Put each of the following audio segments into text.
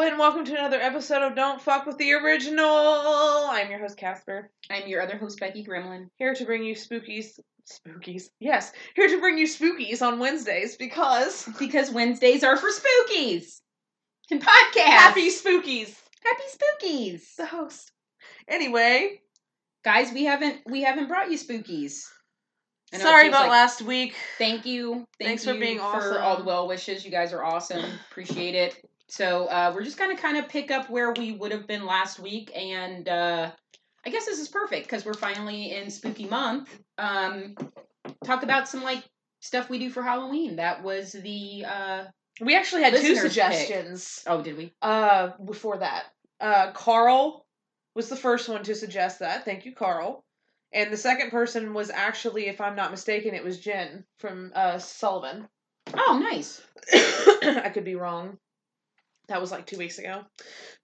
Hello, and welcome to another episode of Don't Fuck with the Original. I'm your host, Casper, I'm your other host, Becky Gremlin. here to bring you spookies. Spookies? Yes, here to bring you spookies on Wednesdays because. Because Wednesdays are for spookies and podcasts. Happy spookies! happy spookies, The host. Anyway, guys. We haven't we haven't brought you spookies. I know it sorry about like- last week. Thank you. Thank Thanks for you being for awesome. all the well wishes. You guys are awesome. Appreciate it. So uh, we're just gonna kind of pick up where we would have been last week, and uh, I guess this is perfect because we're finally in spooky month. Um, talk about some like stuff we do for Halloween. That was the uh, We actually had two Listener's pick. suggestions oh, did we? uh, before that. Uh, Carl was the first one to suggest that. Thank you, Carl. And the second person was actually, if I'm not mistaken, it was Jen from uh, Sullivan. Oh, nice. I could be wrong. That was like two weeks ago,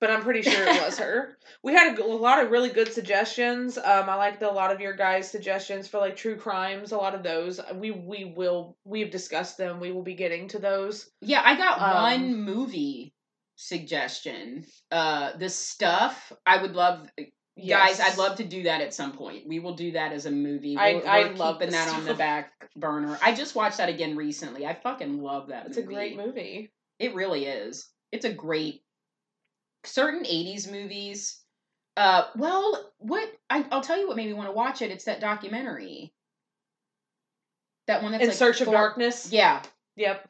but I'm pretty sure it was her. We had a lot of really good suggestions. Um, I liked a lot of your guys' suggestions for like true crimes. A lot of those we we will we've discussed them. We will be getting to those. Yeah, I got Um, one movie suggestion. Uh, the stuff I would love, Yes. guys. I'd love to do that at some point. We will do that as a movie. I- We're, I we're love keeping that on the back burner. I just watched that again recently. I fucking love that. It's a great movie. It really is. It's a great. Certain '80s movies. Uh, well, what I, I'll tell you what made me want to watch it. It's that documentary. That one that's In like Search of four- Darkness. Yeah, Yep.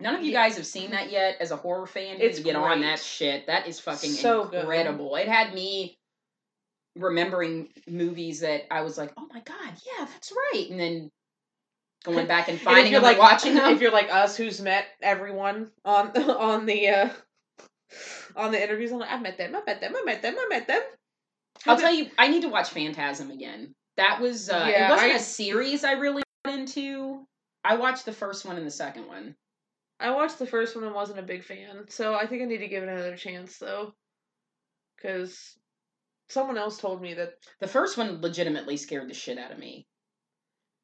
None of you guys have seen that yet. As a horror fan, you It's get on that shit. That is fucking So good. incredible. It had me remembering movies that I was like, "Oh my god, yeah, that's right," and then going back and And if finding you're them like watching them. If you're like us, who's met everyone on on the uh on the interviews, I'm like, I met them, I've met them, I met them, I met them. I'll tell you, I need to watch Phantasm again. That was uh, Yeah, it wasn't I- a series I really got into. I watched the first one and the second one. I watched the first one and wasn't a big fan, so I think I need to give it another chance though, because someone else told me that The first one legitimately scared the shit out of me.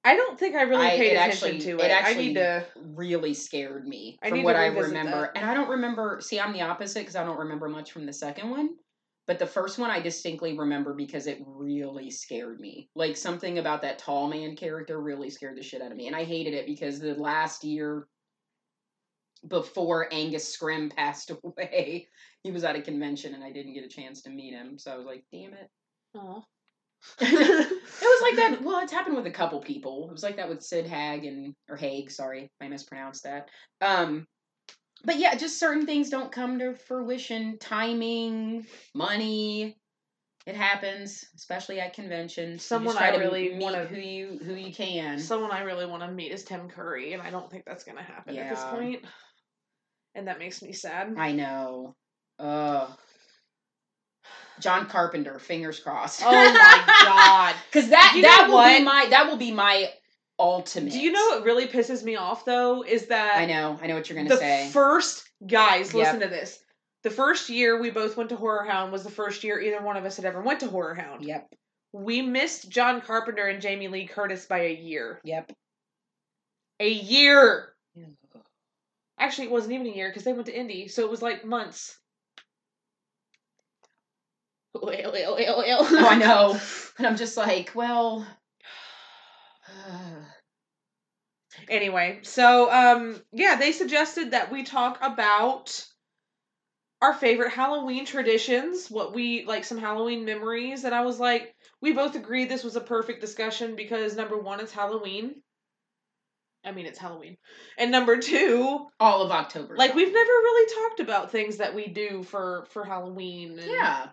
I don't think I really I- paid it attention actually- to it it. I actually need to. really scared me I from need what I remember. that. And I don't remember. See, I'm the opposite because I don't remember much from the second one. But the first one I distinctly remember because it really scared me. Like something about that tall man character really scared the shit out of me. And I hated it because the last year before Angus Scrimm passed away, he was at a convention and I didn't get a chance to meet him. So I was like, damn it. Aw. It was like that. Well, it's happened with a couple people. It was like that with Sid Hag and or Haig. Sorry, I mispronounced that. Um, but yeah, just certain things don't come to fruition. Timing, money, it happens, especially at conventions. Someone I really wanna- who you who you can. Someone I really want to meet is Tim Curry, and I don't think that's gonna happen at this point. And that makes me sad. I know. Uh, John Carpenter. Fingers crossed. Oh my god. Because that You that will what? be my that will be my ultimate. Do you know what really pisses me off though? Is that I know. I know what you're gonna the say. first guys, Yep. listen to this. The first year we both went to Horror Hound was the first year either one of us had ever went to Horror Hound. Yep. We missed John Carpenter and Jamie Lee Curtis by a year. Yep. A year. Actually, it wasn't even a year because they went to Indy, so it was like months. Oh, I know. And I'm just like, well. Anyway, so um yeah, they suggested that we talk about our favorite Halloween traditions, what we like some Halloween memories, and I was like, we both agreed this was a perfect discussion because number one, it's Halloween. I mean, it's Halloween, and number two, all of October. like we've never really talked about things that we do for for Halloween Yeah.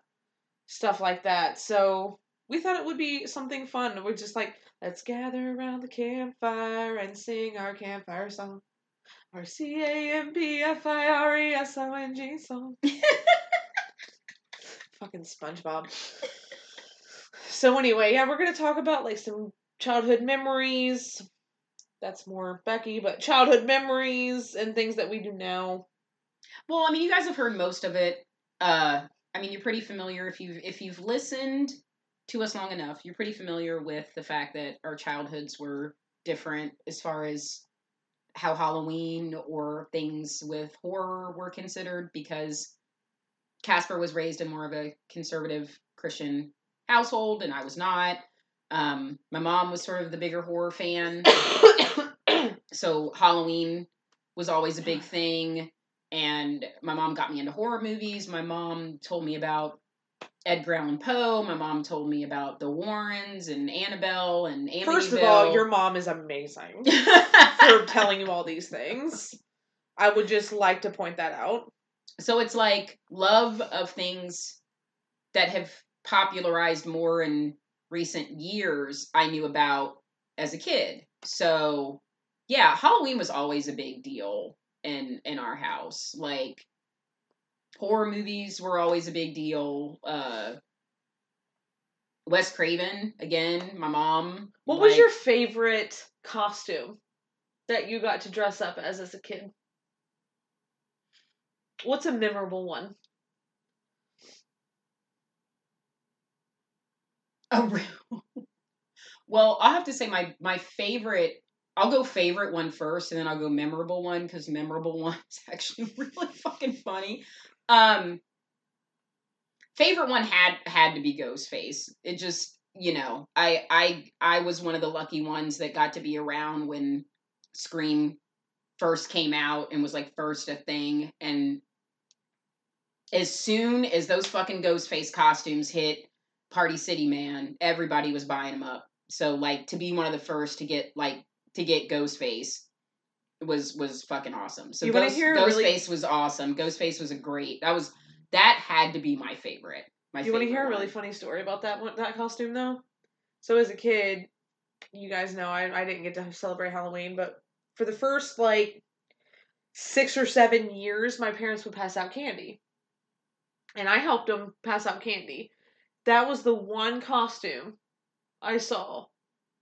Stuff like that. So we thought it would be something fun. We're just like, let's gather around the campfire and sing our campfire song. Our C A M P F I R E S O N G song. Fucking SpongeBob. So anyway, yeah, we're gonna talk about like some childhood memories. That's more Becky, but childhood memories and things that we do now. Well, I mean, you guys have heard most of it. Uh, I mean, you're pretty familiar if you've if you've listened to us long enough. You're pretty familiar with the fact that our childhoods were different as far as how Halloween or things with horror were considered because Casper was raised in more of a conservative Christian household and I was not. Um, my mom was sort of the bigger horror fan, so Halloween was always a big thing. And my mom got me into horror movies. My mom told me about Edgar Allan Poe. My mom told me about the Warrens and Annabelle and Amityville. First of all, your mom is amazing for telling you all these things. I would just like to point that out. so it's like love of things that have popularized more in recent years I knew about as a kid. So yeah, Halloween was always a big deal in in our house. Like horror movies were always a big deal. Uh Wes Craven, again, my mom. What was your favorite costume that you got to dress up as as a kid? What's a memorable one? Oh, real- well, I'll have to say my my favorite. I'll go favorite one first, and then I'll go memorable one because memorable one is actually really fucking funny. Um, favorite one had had to be Ghostface. It just you know I I I was one of the lucky ones that got to be around when Scream first came out and was like first a thing and as soon as those fucking Ghostface costumes hit Party City, man, everybody was buying them up. So like to be one of the first to get like to get Ghostface was was fucking awesome. So You Ghost, hear Ghostface really- was awesome. Ghostface was a great. That was that had to be my favorite. My you want to hear a really funny story about that one, that costume though? So as a kid, you guys know I I didn't get to celebrate Halloween, but for the first like six or seven years, my parents would pass out candy, and I helped them pass out candy. That was the one costume I saw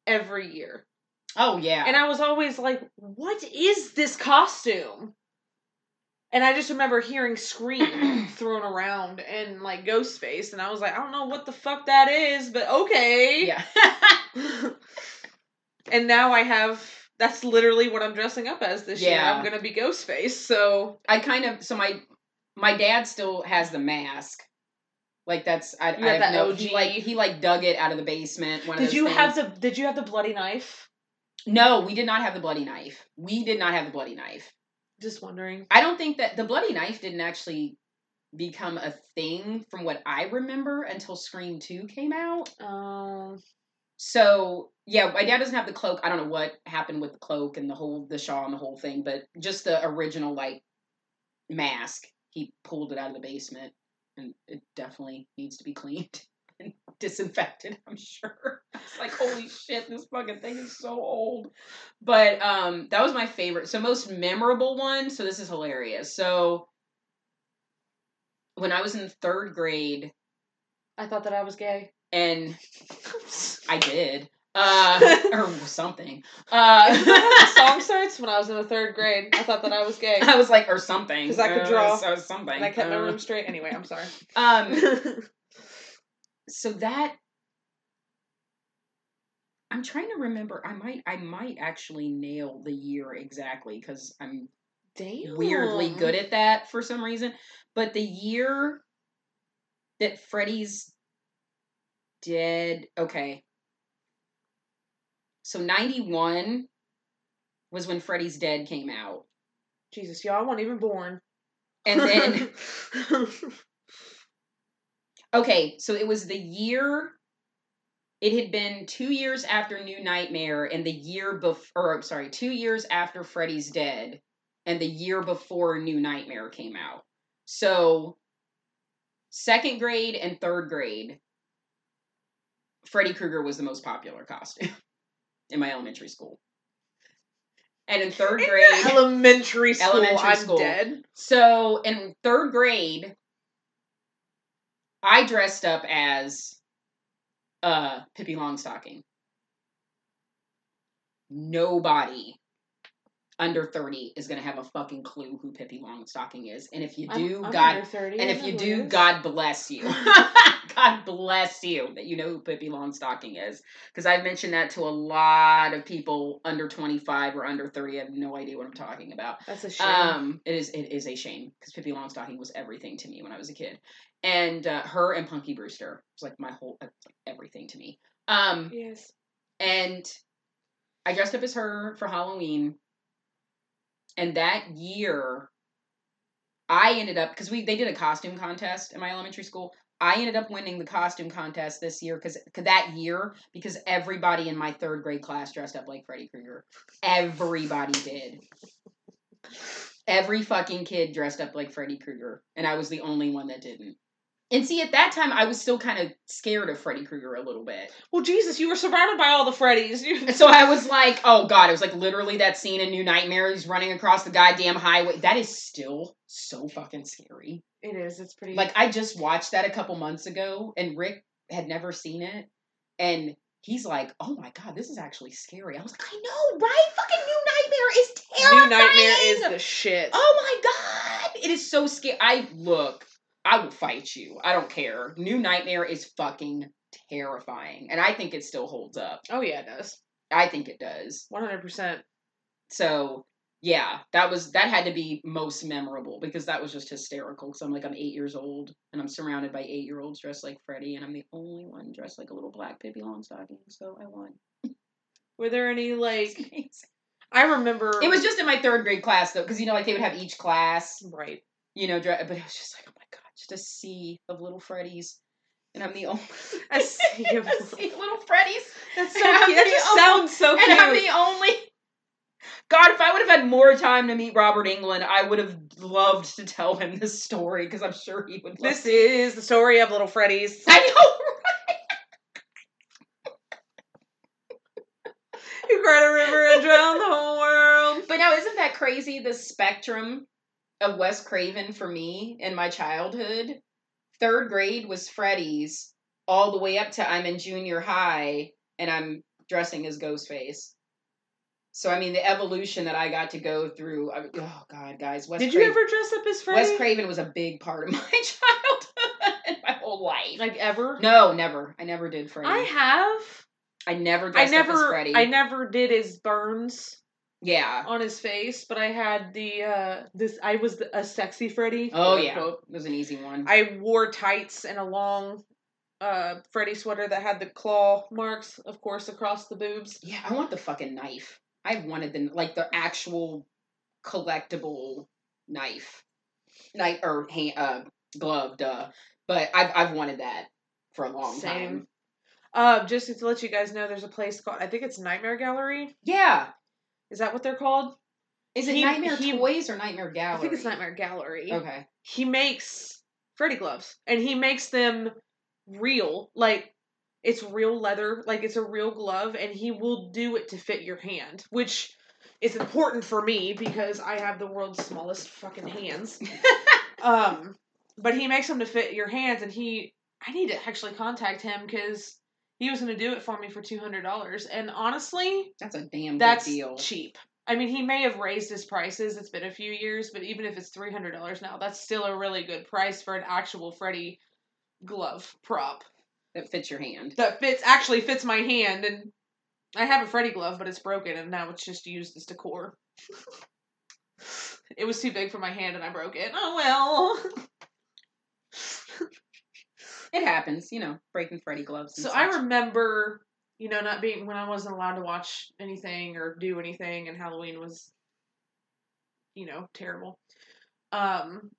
every year, Oh yeah. and I was always like, "What is this costume?" And I just remember hearing Scream thrown around and like Ghostface, and I was like, I don't know what the fuck that is, but okay. yeah. and now I have. That's literally what I'm dressing up as this year. I'm gonna be Ghostface. So I kind of so my my dad still has the mask. Like that's I, You I have have no OG? he like he like dug it out of the basement. Did you things. have the Did you have the bloody knife? No, we did not have the bloody knife. We did not have the bloody knife. Just wondering. I don't think that the bloody knife didn't actually become a thing from what I remember until Scream 2 came out. Um. So, yeah, my dad doesn't have the cloak. I don't know what happened with the cloak and the whole the shawl and the whole thing, but just the original like mask, he pulled it out of the basement and it definitely needs to be cleaned disinfected, I'm sure. It's like, holy shit, this fucking thing is so old. But um that was my favorite. So most memorable one, so this is hilarious. So when I was in third grade I thought that I was gay. and I did. Uh, or something. Uh, the song starts when I was in the third grade. I thought that I was gay. I was like, or something, because I could Uh, draw. So something. And I kept my Uh, room straight. Anyway, I'm sorry. Um, so that I'm trying to remember. I might, I might actually nail the year exactly because I'm Damn. weirdly good at that for some reason. But the year that Freddy's dead. Okay. So 91 was when Freddy's Dead came out. Jesus, y'all, wasn't even born. And then Okay, so it was the year. It had been two years after New Nightmare, and the year before, or sorry, two years after Freddy's Dead, and the year before New Nightmare came out. So, second grade and third grade, Freddy Krueger was the most popular costume in my elementary school. And in third grade, your elementary school, Elementary I'm dead. so in third grade, I dressed up as uh Pippi Longstocking. Nobody under 30 is going to have a fucking clue who Pippi Longstocking is. And if you I'm- do, I'm God 30, and if you do. God bless you. God bless you that you know who Pippi Longstocking is. Because I've mentioned that to a lot of people under 25 or under 30. I have no idea what I'm talking about. That's a shame. Um, it is it is a shame because Pippi Longstocking was everything to me when I was a kid, and uh, her and Punky Brewster was like my whole uh, everything to me. Um, yes. and I dressed up as her for Halloween. And that year, I ended up because we they did a costume contest in my elementary school. I ended up winning the costume contest this year because that year because everybody in my third grade class dressed up like Freddy Krueger. Everybody did. Every fucking kid dressed up like Freddy Krueger, and I was the only one that didn't. And see, at that time, I was still kind of scared of Freddy Krueger a little bit. Well, Jesus, you were surrounded by all the Freddys. You- So I was like, oh god, it was like literally that scene in New Nightmare. He's running across the goddamn highway. That is still so fucking scary. It is. It's pretty. Like I just watched that a couple months ago, and Rick had never seen it, and he's like, oh my god, this is actually scary. I was like, I know, right? Fucking New Nightmare is terrifying. New Nightmare is the shit. Oh my god, it is so scary. I look, I will fight you. I don't care. New Nightmare is fucking terrifying, and I think it still holds up. Oh yeah, it does. I think it does. One hundred percent. So yeah, that was that had to be most memorable because that was just hysterical. Because I'm like I'm eight years old and I'm surrounded by eight year olds dressed like Freddy, and I'm the only one dressed like a little black Pippi Longstocking. So I won. Were there any like? I remember. It was just in my third grade class though, because you know like they would have each class, right. you know, dre- but it was just like oh my just a sea of little Freddies, and I'm the only A sea of of little Freddies. That's so And cute. That just only- sounds so and I'm cute. the only. God, if I would have had more time to meet Robert Englund, I would have loved to tell him this story because I'm sure he would. Love This is the story of little Freddy's. I know. You cried a river and drowned the whole world. But now, isn't that crazy? The spectrum of Wes Craven for me in my childhood. Third grade was Freddy's, all the way up to I'm in junior high and I'm dressing as Ghostface. So I mean, the evolution that I got to go through. I, oh God, guys, Wes Did you ever dress up as Freddy? Wes Craven was a big part of my childhood and my whole life. Like ever? No, never. I never did Freddy. I have. I never I as never. Freddy. I never did his burns yeah. on his face, but I had the uh this. I was the, a sexy Freddy. Oh yeah. unquote. It was an easy one. I wore tights and a long uh Freddy sweater that had the claw marks, of course, across the boobs. Yeah, I want the fucking knife. I wanted the like the actual collectible knife, knife or hand, uh, glove, duh. But I've I've wanted that for a long Same. time. Uh, just to let you guys know, there's a place called I think it's Nightmare Gallery. Yeah, Is that what they're called? is it He- Nightmare he- Toys or Nightmare Gallery? I think it's Nightmare Gallery. Okay. He makes Freddy gloves, and he makes them real, like it's real leather, like it's a real glove, and he will do it to fit your hand, which is important for me because I have the world's smallest fucking hands. um, but he makes them to fit your hands, and he I need to actually contact him because he was going to do it for me for two hundred dollars, and honestly, That's a damn that's good deal. cheap. I mean, he may have raised his prices. It's been a few years, but even if it's three hundred dollars now, that's still a really good price for an actual Freddy glove prop That fits your hand. that fits actually fits my hand. And I have a Freddy glove, but it's broken, and now it's just used as decor. it was too big for my hand, and I broke it. Oh well. It happens, you know, breaking Freddy gloves. And So such. I remember, you know, not being when I wasn't allowed to watch anything or do anything, and Halloween was, you know, terrible. Um,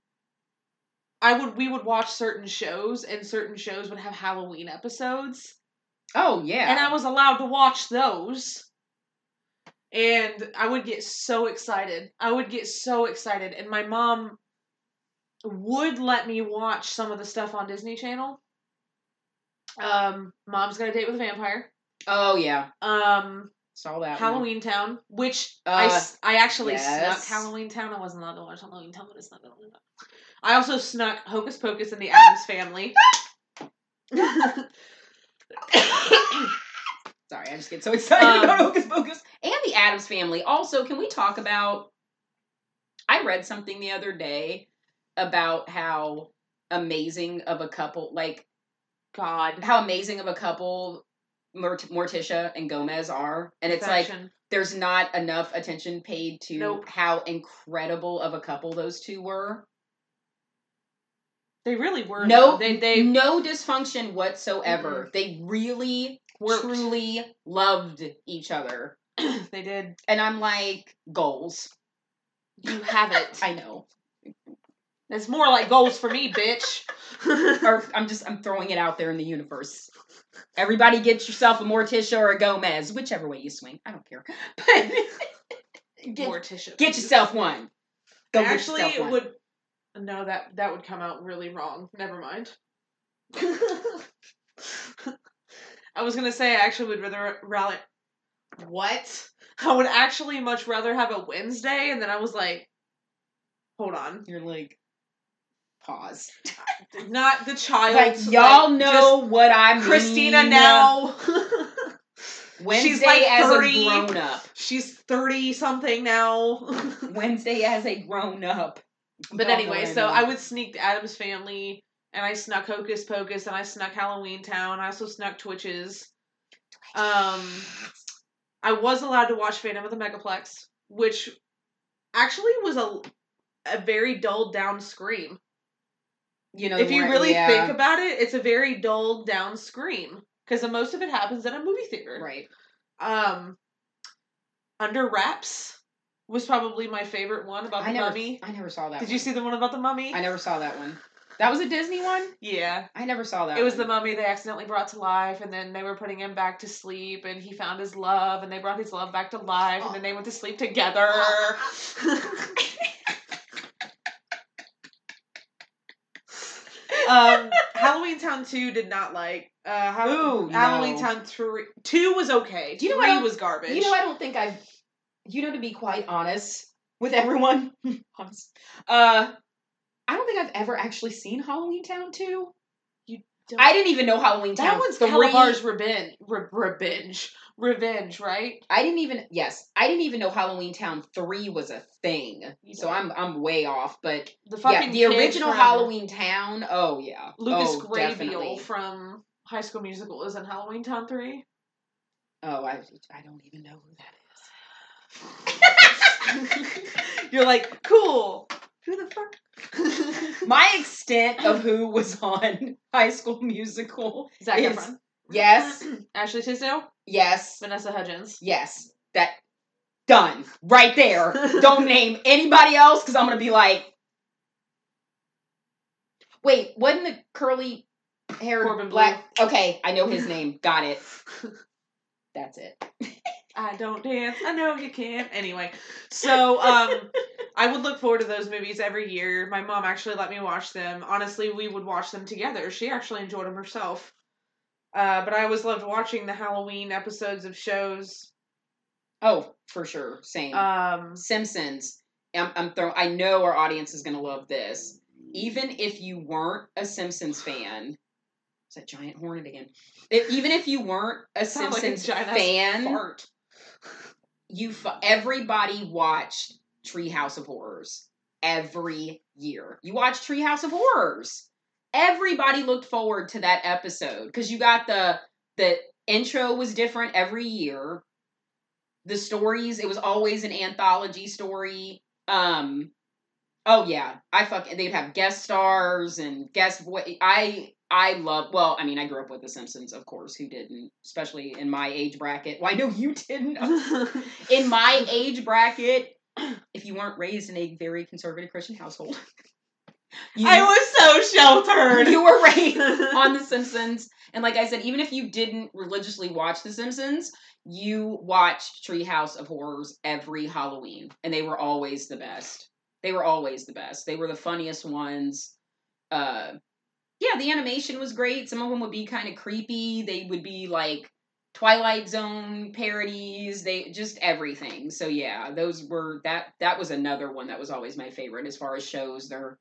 I would we would watch certain shows, and certain shows would have Halloween episodes, Oh yeah. and I was allowed to watch those. And I would get so excited. I would get so excited, and my mom would let me watch some of the stuff on Disney Channel. Um, Mom's got a date with a vampire. oh yeah. Um, Saw that. one. Halloween Town, which I, Uh, s- I actually yes. snuck Halloween Town. I wasn't allowed to watch Halloween Town, but I snuck Halloween Town. I also snuck Hocus Pocus and the Addams Family. Sorry, I just get so excited Um, about Hocus Pocus. and the Addams family. Also, can we talk about? I read something the other day about how amazing of a couple, like God. how amazing of a couple Mort- Morticia and Gomez are, and it's like there's not enough attention paid to Nope. how incredible of a couple those two were. they really were. No, though. they they no dysfunction whatsoever. They really, Worked. truly loved each other, they did. and I'm like goals. You have it. I know, That's more like goals for me, bitch. or I'm just I'm throwing it out there in the universe. Everybody get yourself a Morticia or a Gomez, whichever way you swing. I don't care. But get, Morticia. get yourself one. Go Actually, yourself it one. would. No, that that would come out really wrong. Never mind. I was gonna say I actually would rather rally. What? I would actually much rather have a Wednesday, and then I was like, hold on, You're like, pause. not the child. Like y'all like, know what I mean. just Christina now. Wednesday She's like as 30. a grown up. She's thirty something now. Wednesday as a grown up. But know anyway, so. I would sneak the Addams Family, and I snuck Hocus Pocus, and I snuck Halloween Town. I also snuck Twitches. Um, I was allowed to watch Phantom of the Megaplex, which actually was a a very dulled down scream. You know, if you one- really yeah, think about it, it's a very dulled down scream because most of it happens in a movie theater. right. Um, Under Wraps was probably my favorite one about the never, mummy. I never saw that. Did one. you see the one about the mummy? I never saw that one. That was a Disney one. Yeah. I never saw that. It was the mummy they accidentally brought to life, and then they were putting him back to sleep, and he found his love, and they brought his love back to life, and then they went to sleep together. um, Halloween Town 2 did not like. Uh, Hall- Ooh, Halloween no. Town 3, 2 was okay. Do you know 3 what was garbage. You know, I don't think I've. You know, to be quite honest with everyone, honest, uh, I don't think I've ever actually seen Halloween Town two. Don't- I didn't even know Halloween Town that one's three. Kalabar's revenge. Re- revenge. Revenge, right? I didn't even yes, I didn't even know Halloween Town three was a thing. So I'm I'm way off, but The yeah, fucking the original Halloween Town. Oh yeah, Lucas oh, definitely. from High School Musical is in Halloween Town 3. Oh, I I don't even know who that is. You're like, cool. Who the fuck? My extent of who was on High School Musical. Zac is- Efron. Yes, Ashley Tisdale. yes, Vanessa Hudgens. yes. That done right there. don't name anybody else because I'm gonna be like, wait, wasn't the curly hair Corbin black? Okay, I know his name. Got it. That's it. I don't dance. I know you can't. Anyway, so um, I would look forward to those movies every year. My mom actually let me watch them. Honestly, we would watch them together. She actually enjoyed them herself. Uh, but I always loved watching the Halloween episodes of shows. Oh, for sure. Same. Um, Simpsons. I'm, I'm throwing. I know our audience is gonna love this. Even if you weren't a Simpsons fan, is that giant hornet again? If, even if you weren't a sounded like a Simpsons fan, fart. you f- everybody watched Treehouse of Horrors every year. You watched Treehouse of Horrors. Everybody looked forward to that episode because you got the the intro was different every year. The stories, it was always an anthology story. Um oh yeah, I fuck they'd have guest stars and guest vo- I I love well, I mean I grew up with the Simpsons, of course, who didn't, especially in my age bracket. Well, I know you didn't in my age bracket, if you weren't raised in a very conservative Christian household, you, I was so sheltered. you were raised on The Simpsons. And like I said, even if you didn't religiously watch The Simpsons, you watched Treehouse of Horrors every Halloween, and they were always the best. They were always the best. They were the funniest ones. Uh, yeah, the animation was great. Some of them would be kind of creepy. They would be like Twilight Zone parodies. They just everything. So yeah, those were that. That was another one that was always my favorite as far as shows. Their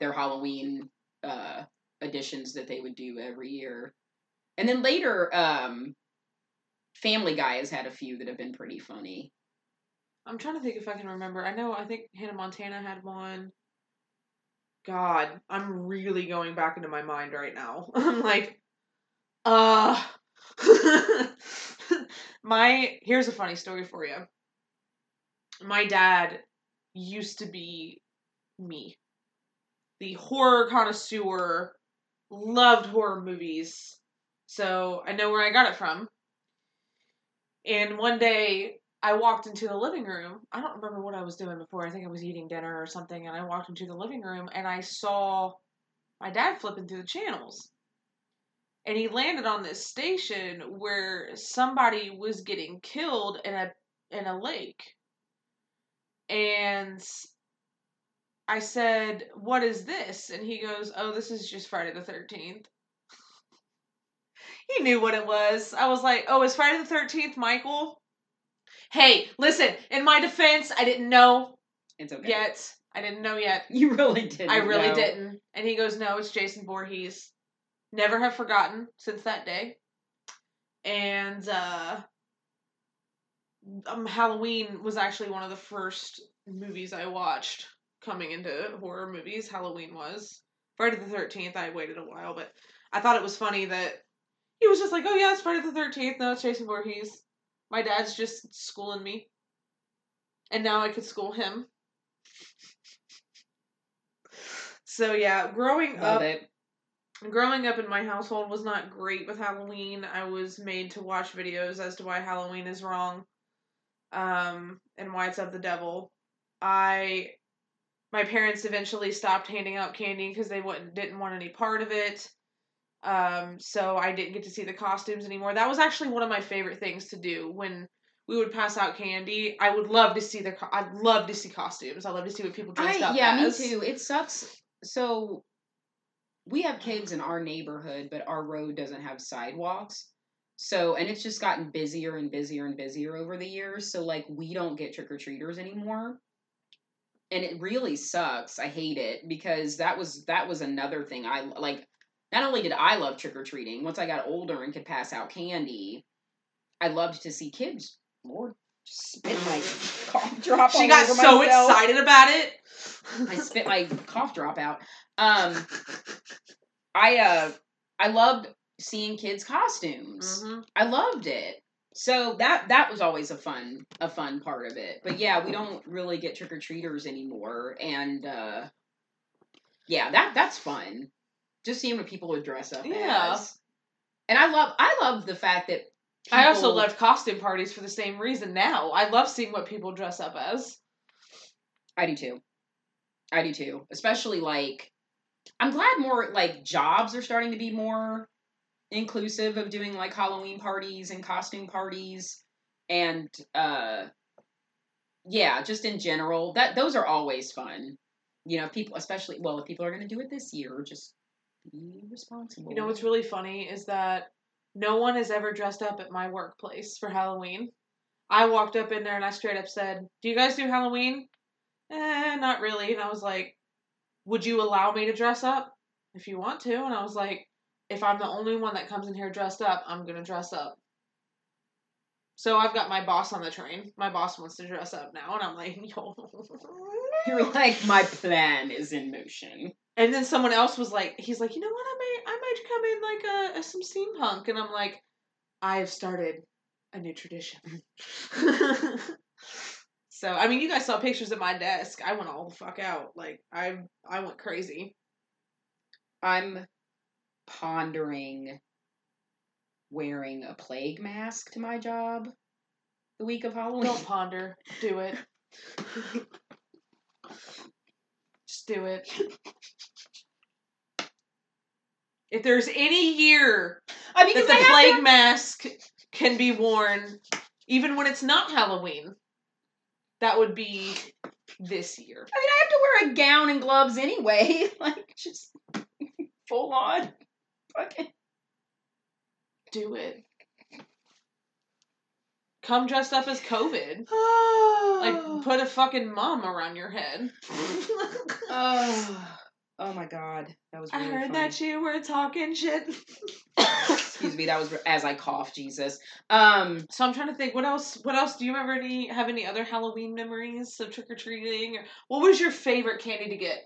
their Halloween uh, editions that they would do every year, and then later, um, Family Guy has had a few that have been pretty funny. I'm trying to think if I can remember. I know I think Hannah Montana had one. God, I'm really going back into my mind right now. I'm like, uh my here's a funny story for you. My dad used to be me. The horror connoisseur, loved horror movies. So I know where I got it from. And one day I walked into the living room. I don't remember what I was doing before. I think I was eating dinner or something. And I walked into the living room and I saw my dad flipping through the channels. And he landed on this station where somebody was getting killed in a in a lake. And I said, What is this? And he goes, Oh, this is just Friday the 13th. he knew what it was. I was like, Oh, it's Friday the 13th, Michael? Hey, listen, in my defense, I didn't know It's okay. yet. I didn't know yet. You really didn't. I really know. didn't. And he goes, No, it's Jason Voorhees. Never have forgotten since that day. And uh um, Halloween was actually one of the first movies I watched coming into horror movies. Halloween was. Friday the 13th, I waited a while, but I thought it was funny that he was just like, oh yeah, it's Friday the 13th. No, it's Jason Voorhees. My dad's just schooling me. And now I could school him. So yeah, growing Love up it. growing up in my household was not great with Halloween. I was made to watch videos as to why Halloween is wrong, um, and why it's of the devil. I, my parents eventually stopped handing out candy because they wouldn't didn't want any part of it. Um, so I didn't get to see the costumes anymore. That was actually one of my favorite things to do when we would pass out candy. I would love to see the. co- I'd love to see costumes. I love to see what people dressed I, up yeah, as. me too. It sucks. So we have kids in our neighborhood, but our road doesn't have sidewalks. So, and it's just gotten busier and busier and busier over the years. So, like, we don't get trick or treaters anymore. And it really sucks. I hate it because that was that was another thing I like. Not only did I love trick or treating, once I got older and could pass out candy, I loved to see kids. Lord, just spit my cough drop. Out. She got so myself. excited about it. I spit my cough drop out. Um, I uh, I loved seeing kids' costumes. Mhm. I loved it. So that that was always a fun a fun part of it. But yeah, we don't really get trick or treaters anymore, and uh, yeah, that that's fun. Just seeing what people would dress up Yeah. as. And I love I love the fact that I also love costume parties for the same reason now. I love seeing what people dress up as. I do too. I do too. Especially like I'm glad more like jobs are starting to be more inclusive of doing like Halloween parties and costume parties and uh yeah, just in general. That those are always fun. You know, people especially well, if people are going to do it this year, just be responsible. You know what's really funny is that no one has ever dressed up at my workplace for Halloween. I walked up in there and I straight up said, Do you guys do Halloween? Eh, not really. And I was like, Would you allow me to dress up? If you want to. And I was like, If I'm the only one that comes in here dressed up, I'm going to dress up. So I've got my boss on the train. My boss wants to dress up now. And I'm like, Yo. You're like my plan is in motion. And then someone else was like, he's like, you know what? I might, I might come in like a, a some steampunk, and I'm like, I've started a new tradition. so I mean, you guys saw pictures at my desk. I went all the fuck out. Like I, I went crazy. I'm pondering wearing a plague mask to my job the week of Halloween. Don't ponder. Do it. Just do it. If there's any year I mean, that the plague to- mask can be worn, even when it's not Halloween, that would be this year. I mean, I have to wear a gown and gloves anyway. like, just full on. Fucking. Do it. Come dressed up as COVID. Like, put a fucking mum around your head. oh, oh my god, that was. I heard funny. that you were talking shit. Excuse me, that was as I cough, Jesus. Um, So I'm trying to think. What else? What else? Do you remember any? Have any other Halloween memories of trick or treating? What was your favorite candy to get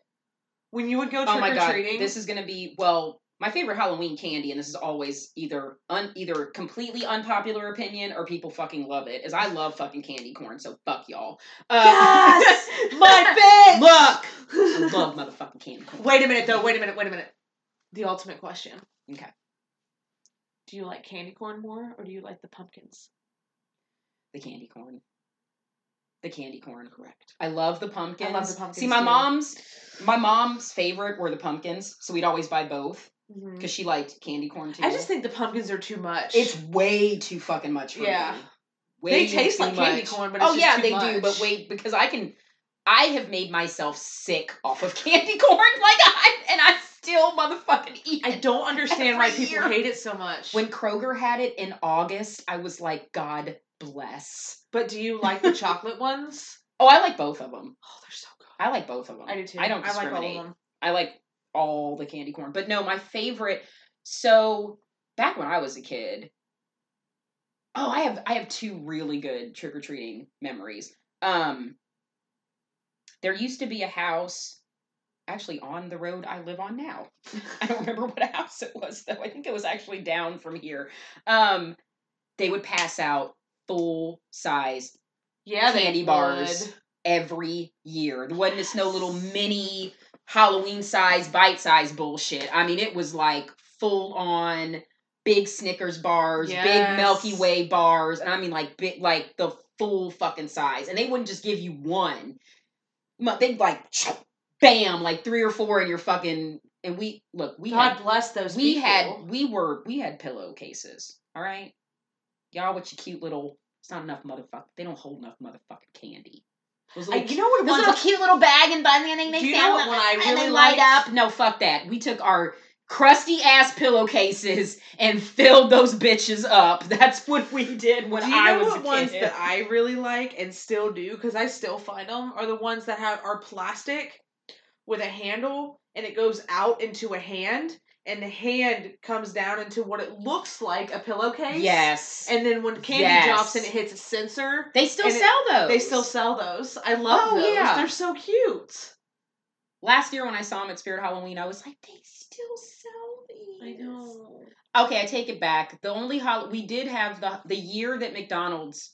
when you would go oh my trick or god, treating? this is gonna be well. My favorite Halloween candy, and this is always either un, either completely unpopular opinion or people fucking love it, is I love fucking candy corn. So fuck y'all. Uh, Yes! my bitch. Look, I love motherfucking candy corn. Wait a minute, though. Wait a minute. Wait a minute. The ultimate question. Okay. Do you like candy corn more, or do you like the pumpkins? The candy corn. The candy corn. Correct. I love the pumpkins. I love the pumpkins, See, my too. mom's my mom's favorite were the pumpkins, so we'd always buy both Mm-hmm. Because she liked candy corn too. I just think the pumpkins are too much. it's way too fucking much for Yeah. me. Way They taste like candy corn, but oh, it's oh just yeah, too they do. But wait, because I can, I have made myself sick off of candy corn, like I and I still motherfucking eat. I don't understand why people year. hate it so much. When Kroger had it in August, I was like, God bless. but do you like the chocolate ones? Oh, I like both of them. Oh, they're so good. I like both of them. I do too. I don't I like all of them. I like all the candy corn. But no, my favorite. So back when I was a kid, oh, I have I have two really good trick or treating memories. Um, there used to be a house actually on the road I live on now. I don't remember what house it was though. I think it was actually down from here. Um, they would pass out full size Yeah, Candy bars. every year. There wasn't no little mini Halloween size, bite size bullshit. I mean, it was like full on big Snickers bars, big Milky Way bars, and I mean like big, like the full fucking size. And they wouldn't just give you one. They'd like, bam, like three or four in your fucking. And we look, we God had, bless those. we people. had, we were, we had pillowcases. All right, y'all with your cute little. It's not enough motherfucker. They don't hold enough motherfucking candy. Those I, you know what? those little cute little bag and they Do you know stand what up one I and they light liked? up. No, fuck that. We took our crusty ass pillowcases and filled those bitches up. That's what we did when Do you I know was what a ones that I really like and still do because I still find them are the ones that have are plastic with a handle and it goes out into a hand and the hand comes down into what it looks like a pillowcase. yes, And then when candy Yes. drops and it hits a sensor, they still and it- sell those. they still sell those. I love Oh, those. yeah. They're so cute. Last year when I saw them at Spirit Halloween, I was like, they still sell these. I know. Okay, I take it back. The only hol- we did have the the year that McDonald's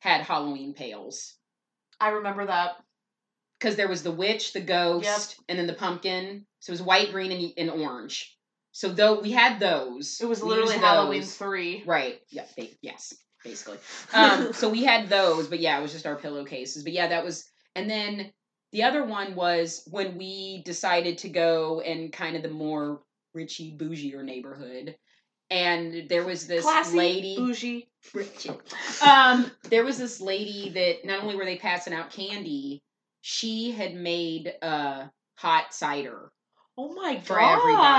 had Halloween pails. I remember that. because there was the witch, the ghost, and then the pumpkin. So it was white, green, and, and orange. So though we had those, It was literally Halloween those. three. Right? Yeah. Ba- yes. Basically. Um. so we had those, but yeah, it was just our pillowcases. But yeah, that was. And then the other one was when we decided to go in kind of the more richy bougier neighborhood, and there was this Classy, lady. bougie. um, there was this lady that not only were they passing out candy, she had made uh hot cider, Oh my For god!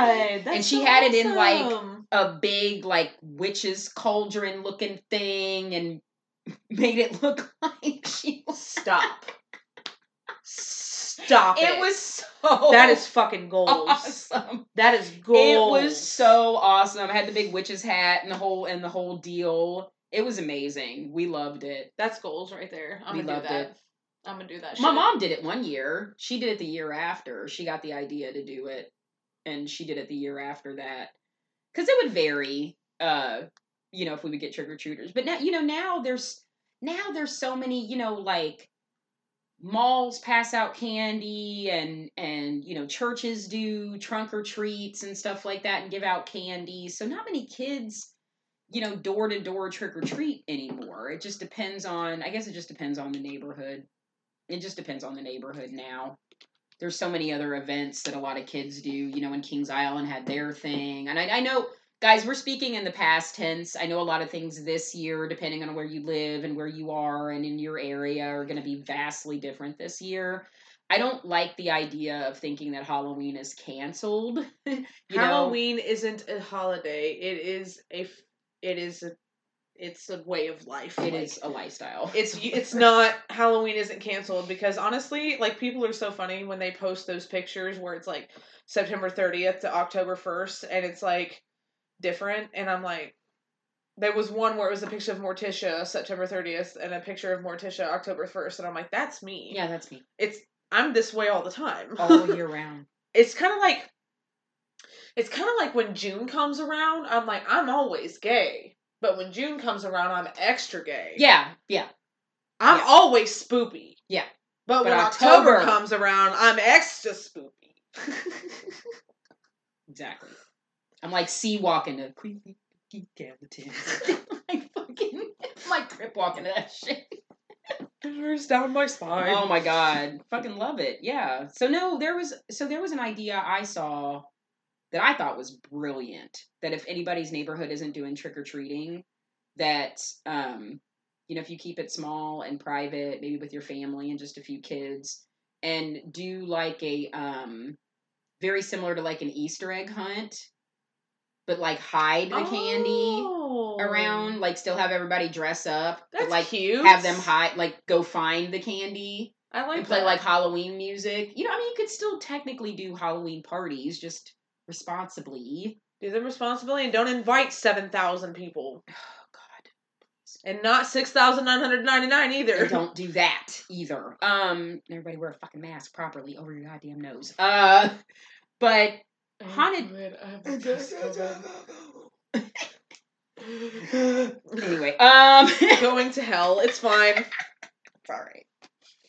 everybody. That's And she so had it in, like, a big like witch's cauldron looking thing, and made it look like she was. Stop. Stop it. It was so. that is fucking goals. awesome. That is It goals. was so awesome. I had the big witch's hat and the whole and the whole deal. It was amazing. We loved it. That's goals right there. I'm We gonna do loved that. it. I'm gonna do that. My shit. mom did it one year. She did it the year after. She got the idea to do it, and she did it the year after that. Because it would vary, uh, you know, if we would get trick or treaters. But now, you know, now there's now there's so many, you know, like malls pass out candy and and you know churches do trunk or treats and stuff like that and give out candy so not many kids you know door to door trick or treat anymore it just depends on i guess it just depends on the neighborhood it just depends on the neighborhood now there's so many other events that a lot of kids do you know when kings island had their thing and i, I know guys we're speaking in the past tense i know a lot of things this year depending on where you live and where you are and in your area are going to be vastly different this year i don't like the idea of thinking that halloween is canceled you know Halloween isn't a holiday. It is a. It is a. It's a way of life. it Like, is a lifestyle It's it's not Halloween isn't canceled because honestly, like people are so funny when they post those pictures where it's like September 30th to October 1st and it's like different, and I'm like, there was one where it was a picture of Morticia September 30th and a picture of Morticia October 1st, and I'm like, that's me. Yeah, that's me. It's I'm this way all the time. All year round. it's kind of like it's kind of like when June comes around, I'm like, I'm always gay. But when June comes around, I'm extra gay. Yeah, yeah. I'm yeah. always spoopy. Yeah. But, But when October, October- comes around, I'm extra spoopy. Exactly. I'm like sea walking to creepy skeletons. like fucking like crip walking to that shit. Shivers down my spine. Oh my god. Fucking love it. Yeah. So no, there was so there was an idea I saw that I thought was brilliant. That if anybody's neighborhood isn't doing trick or treating, that um, you know, if you keep it small and private, maybe with your family and just a few kids, and do like a um very similar to like an Easter egg hunt, but like hide the candy Oh. around, like still have everybody dress up, That's but like cute. have them hide, like go find the candy I like and play that. like Halloween music. You know, I mean, you could still technically do Halloween parties, just responsibly. do them responsibly and don't invite seven thousand people Oh God, and not six thousand nine hundred ninety nine either. And don't do that either. Um, everybody wear a fucking mask properly over your goddamn nose. Uh, but Haunted- anyway, um, Going to hell. It's fine. it's all right.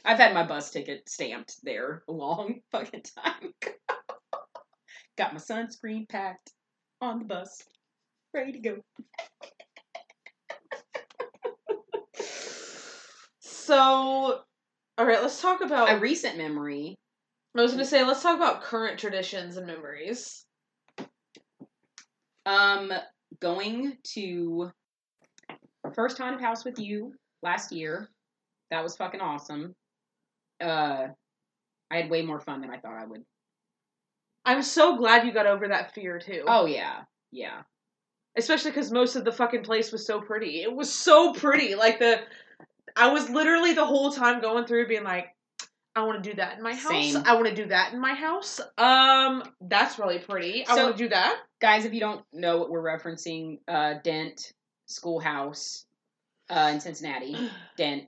I've had my bus ticket stamped there a long fucking time. Got my sunscreen packed on the bus, ready to go. So, all right, let's talk about. A recent memory. I was going to say, let's talk about current traditions and memories. Um, going to first haunted house with you last year. That was fucking awesome. Uh, I had way more fun than I thought I would. I'm so glad you got over that fear too. Oh yeah, yeah. especially because most of the fucking place was so pretty. It was so pretty. Like the, I was literally the whole time going through being like, I want to do that in my house. Same. I want to do that in my house. Um, that's really pretty. I So- want to do that. Guys, if you don't know what we're referencing, uh, Dent Schoolhouse, uh, in Cincinnati, Dent,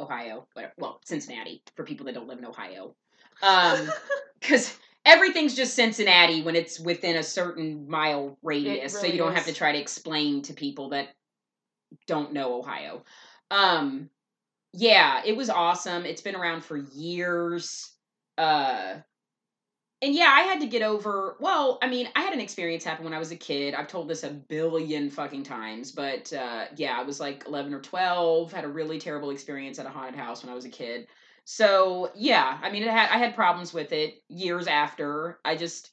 Ohio. Whatever. Well, Cincinnati for people that don't live in Ohio. Um, because everything's just Cincinnati when it's within a certain mile radius, so you don't have to try to explain to people that don't know Ohio. Um, yeah, it was awesome. It's been around for years. Uh, and yeah, I had to get over. Well, I mean, I had an experience happen when I was a kid. I've told this a billion fucking times, but uh, yeah, I was like eleven or twelve. Had a really terrible experience at a haunted house when I was a kid. So yeah, I mean, it had I had problems with it years after. I just,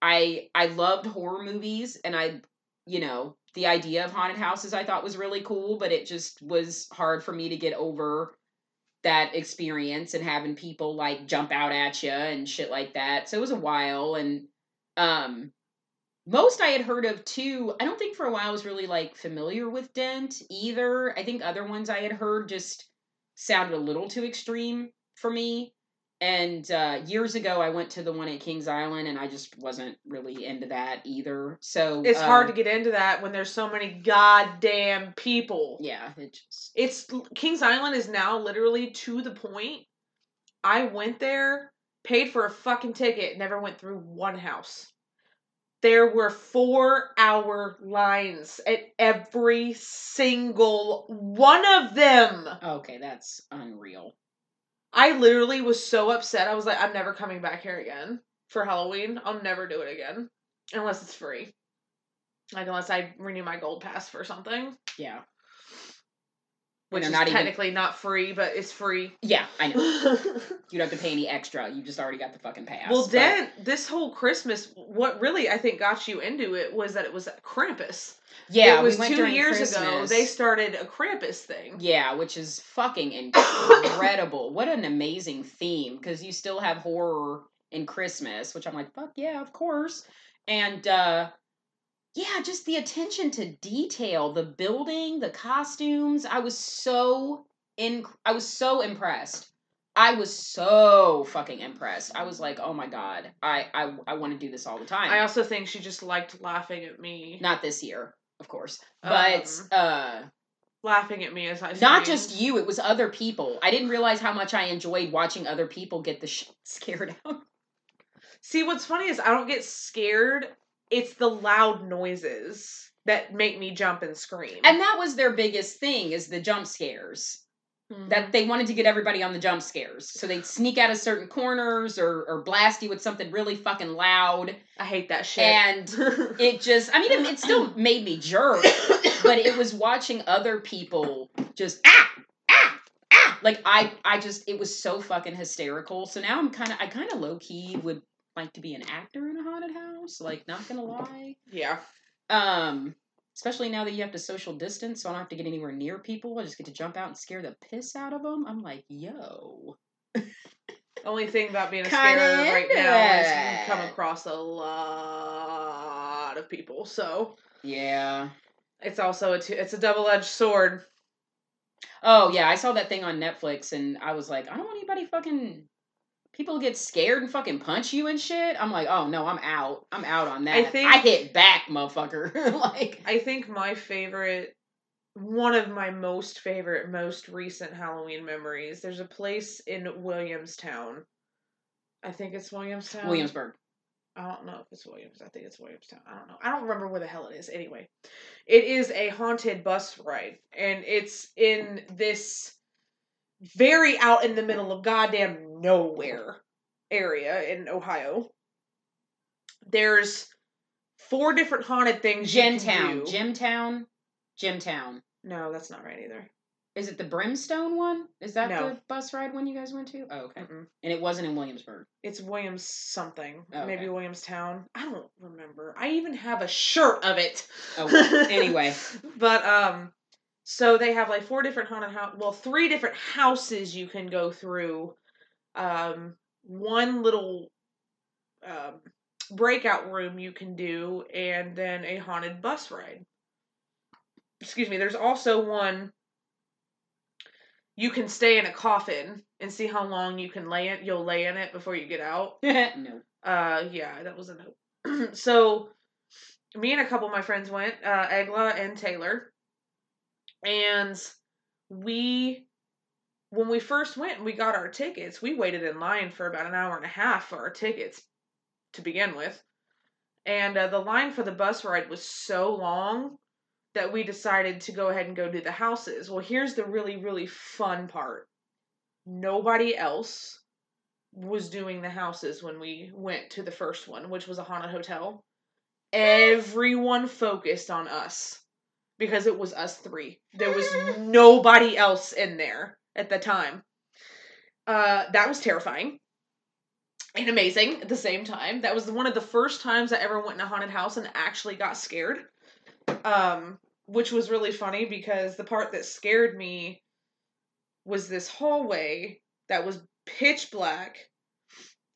I I loved horror movies, and I, you know, the idea of haunted houses I thought was really cool, but it just was hard for me to get over that experience and having people like jump out at you and shit like that. So it was a while and um most I had heard of too. I don't think for a while I was really like familiar with Dent either. I think other ones I had heard just sounded a little too extreme for me. And uh, years ago, I went to the one at Kings Island, and I just wasn't really into that either. So It's hard to get into that when there's so many goddamn people. Yeah, it just It's Kings Island is now literally to the point. I went there, paid for a fucking ticket, never went through one house. There were four hour lines at every single one of them. okay. That's unreal. I literally was so upset. I was like, I'm never coming back here again for Halloween. I'll never do it again. Unless it's free. Like, unless I renew my gold pass for something. Yeah, Which they're is not even- technically not free, but it's free. yeah. I know. You don't have to pay any extra. You just already got the fucking pass. Well, then this whole Christmas, what really I think got you into it was that it was Krampus. yeah, it was we went two during years ago. They started a Krampus thing. Yeah, which is fucking incredible. what an amazing theme because you still have horror in Christmas, which I'm like, fuck yeah, of course. And uh yeah, just the attention to detail, the building, the costumes. I was so in I was so impressed. I was so fucking impressed. I was like, oh my god, I I, I want to do this all the time. I also think she just liked laughing at me. Not this year, of course, but Um, uh, Laughing at me as I not just you. It was other people. I didn't realize how much I enjoyed watching other people get the shit scared out. See, what's funny is I don't get scared. It's the loud noises that make me jump and scream. And that was their biggest thing is the jump scares. Mhm. That they wanted to get everybody on the jump scares. So they'd sneak out of certain corners or or blast you with something really fucking loud. I hate that shit. And it just I mean it, it still made me jerk, but it was watching other people just ah ah ah like I I just it was so fucking hysterical. So now I'm kind of I kind of low key would like to be an actor in a haunted house. Like not gonna lie. yeah. Um, especially now that you have to social distance, so I don't have to get anywhere near people. I just get to jump out and scare the piss out of them. I'm like, yo, Only thing about being a Kinda scarer right now is you come across a lot of people. So yeah. it's also a two, it's a double edged sword. Oh yeah, I saw that thing on Netflix, and I was like, I don't want anybody fucking people get scared and fucking punch you and shit. I'm like, oh no, I'm out. I'm out on that. I think- I hit back, motherfucker. like, I think my favorite, one of my most favorite, most recent Halloween memories. There's a place in Williamstown. I think it's Williamstown. Williamsburg. I don't know if it's Williams. I think it's Williamstown. I don't know. I don't remember where the hell it is. Anyway, it is a haunted bus ride, and it's in this very out in the middle of goddamn nowhere area in Ohio. There's four different haunted things. can Gemtown. Gemtown. No, that's not right either. Is it the Brimstone one? Is that No. the bus ride one you guys went to? Oh, okay. Mm-mm. And it wasn't in Williamsburg. It's Williams something. Oh, Maybe okay. Williamstown. I don't remember. I even have a shirt of it. Oh, well, anyway. But um so they have like four different haunted house well, three different houses you can go through. Um one little um breakout room you can do and then a haunted bus ride. Excuse me, there's also one you can stay in a coffin and see how long you can lay it. You'll lay in it before you get out. no. Uh, yeah, that was a note. so, me and a couple of my friends went, uh, Egla and Taylor, and we, when we first went and we got our tickets, we waited in line for about an hour and a half for our tickets to begin with, and uh, the line for the bus ride was so long that we decided to go ahead and go do the houses. Well, here's the really really fun part. Nobody else was doing the houses when we went to the first one, which was a haunted hotel. Everyone focused on us because it was us three. There was nobody else in there at the time. Uh, that was terrifying and amazing at the same time. That was one of the first times I ever went in a haunted house and actually got scared. Um, which was really funny because the part that scared me was this hallway that was pitch black.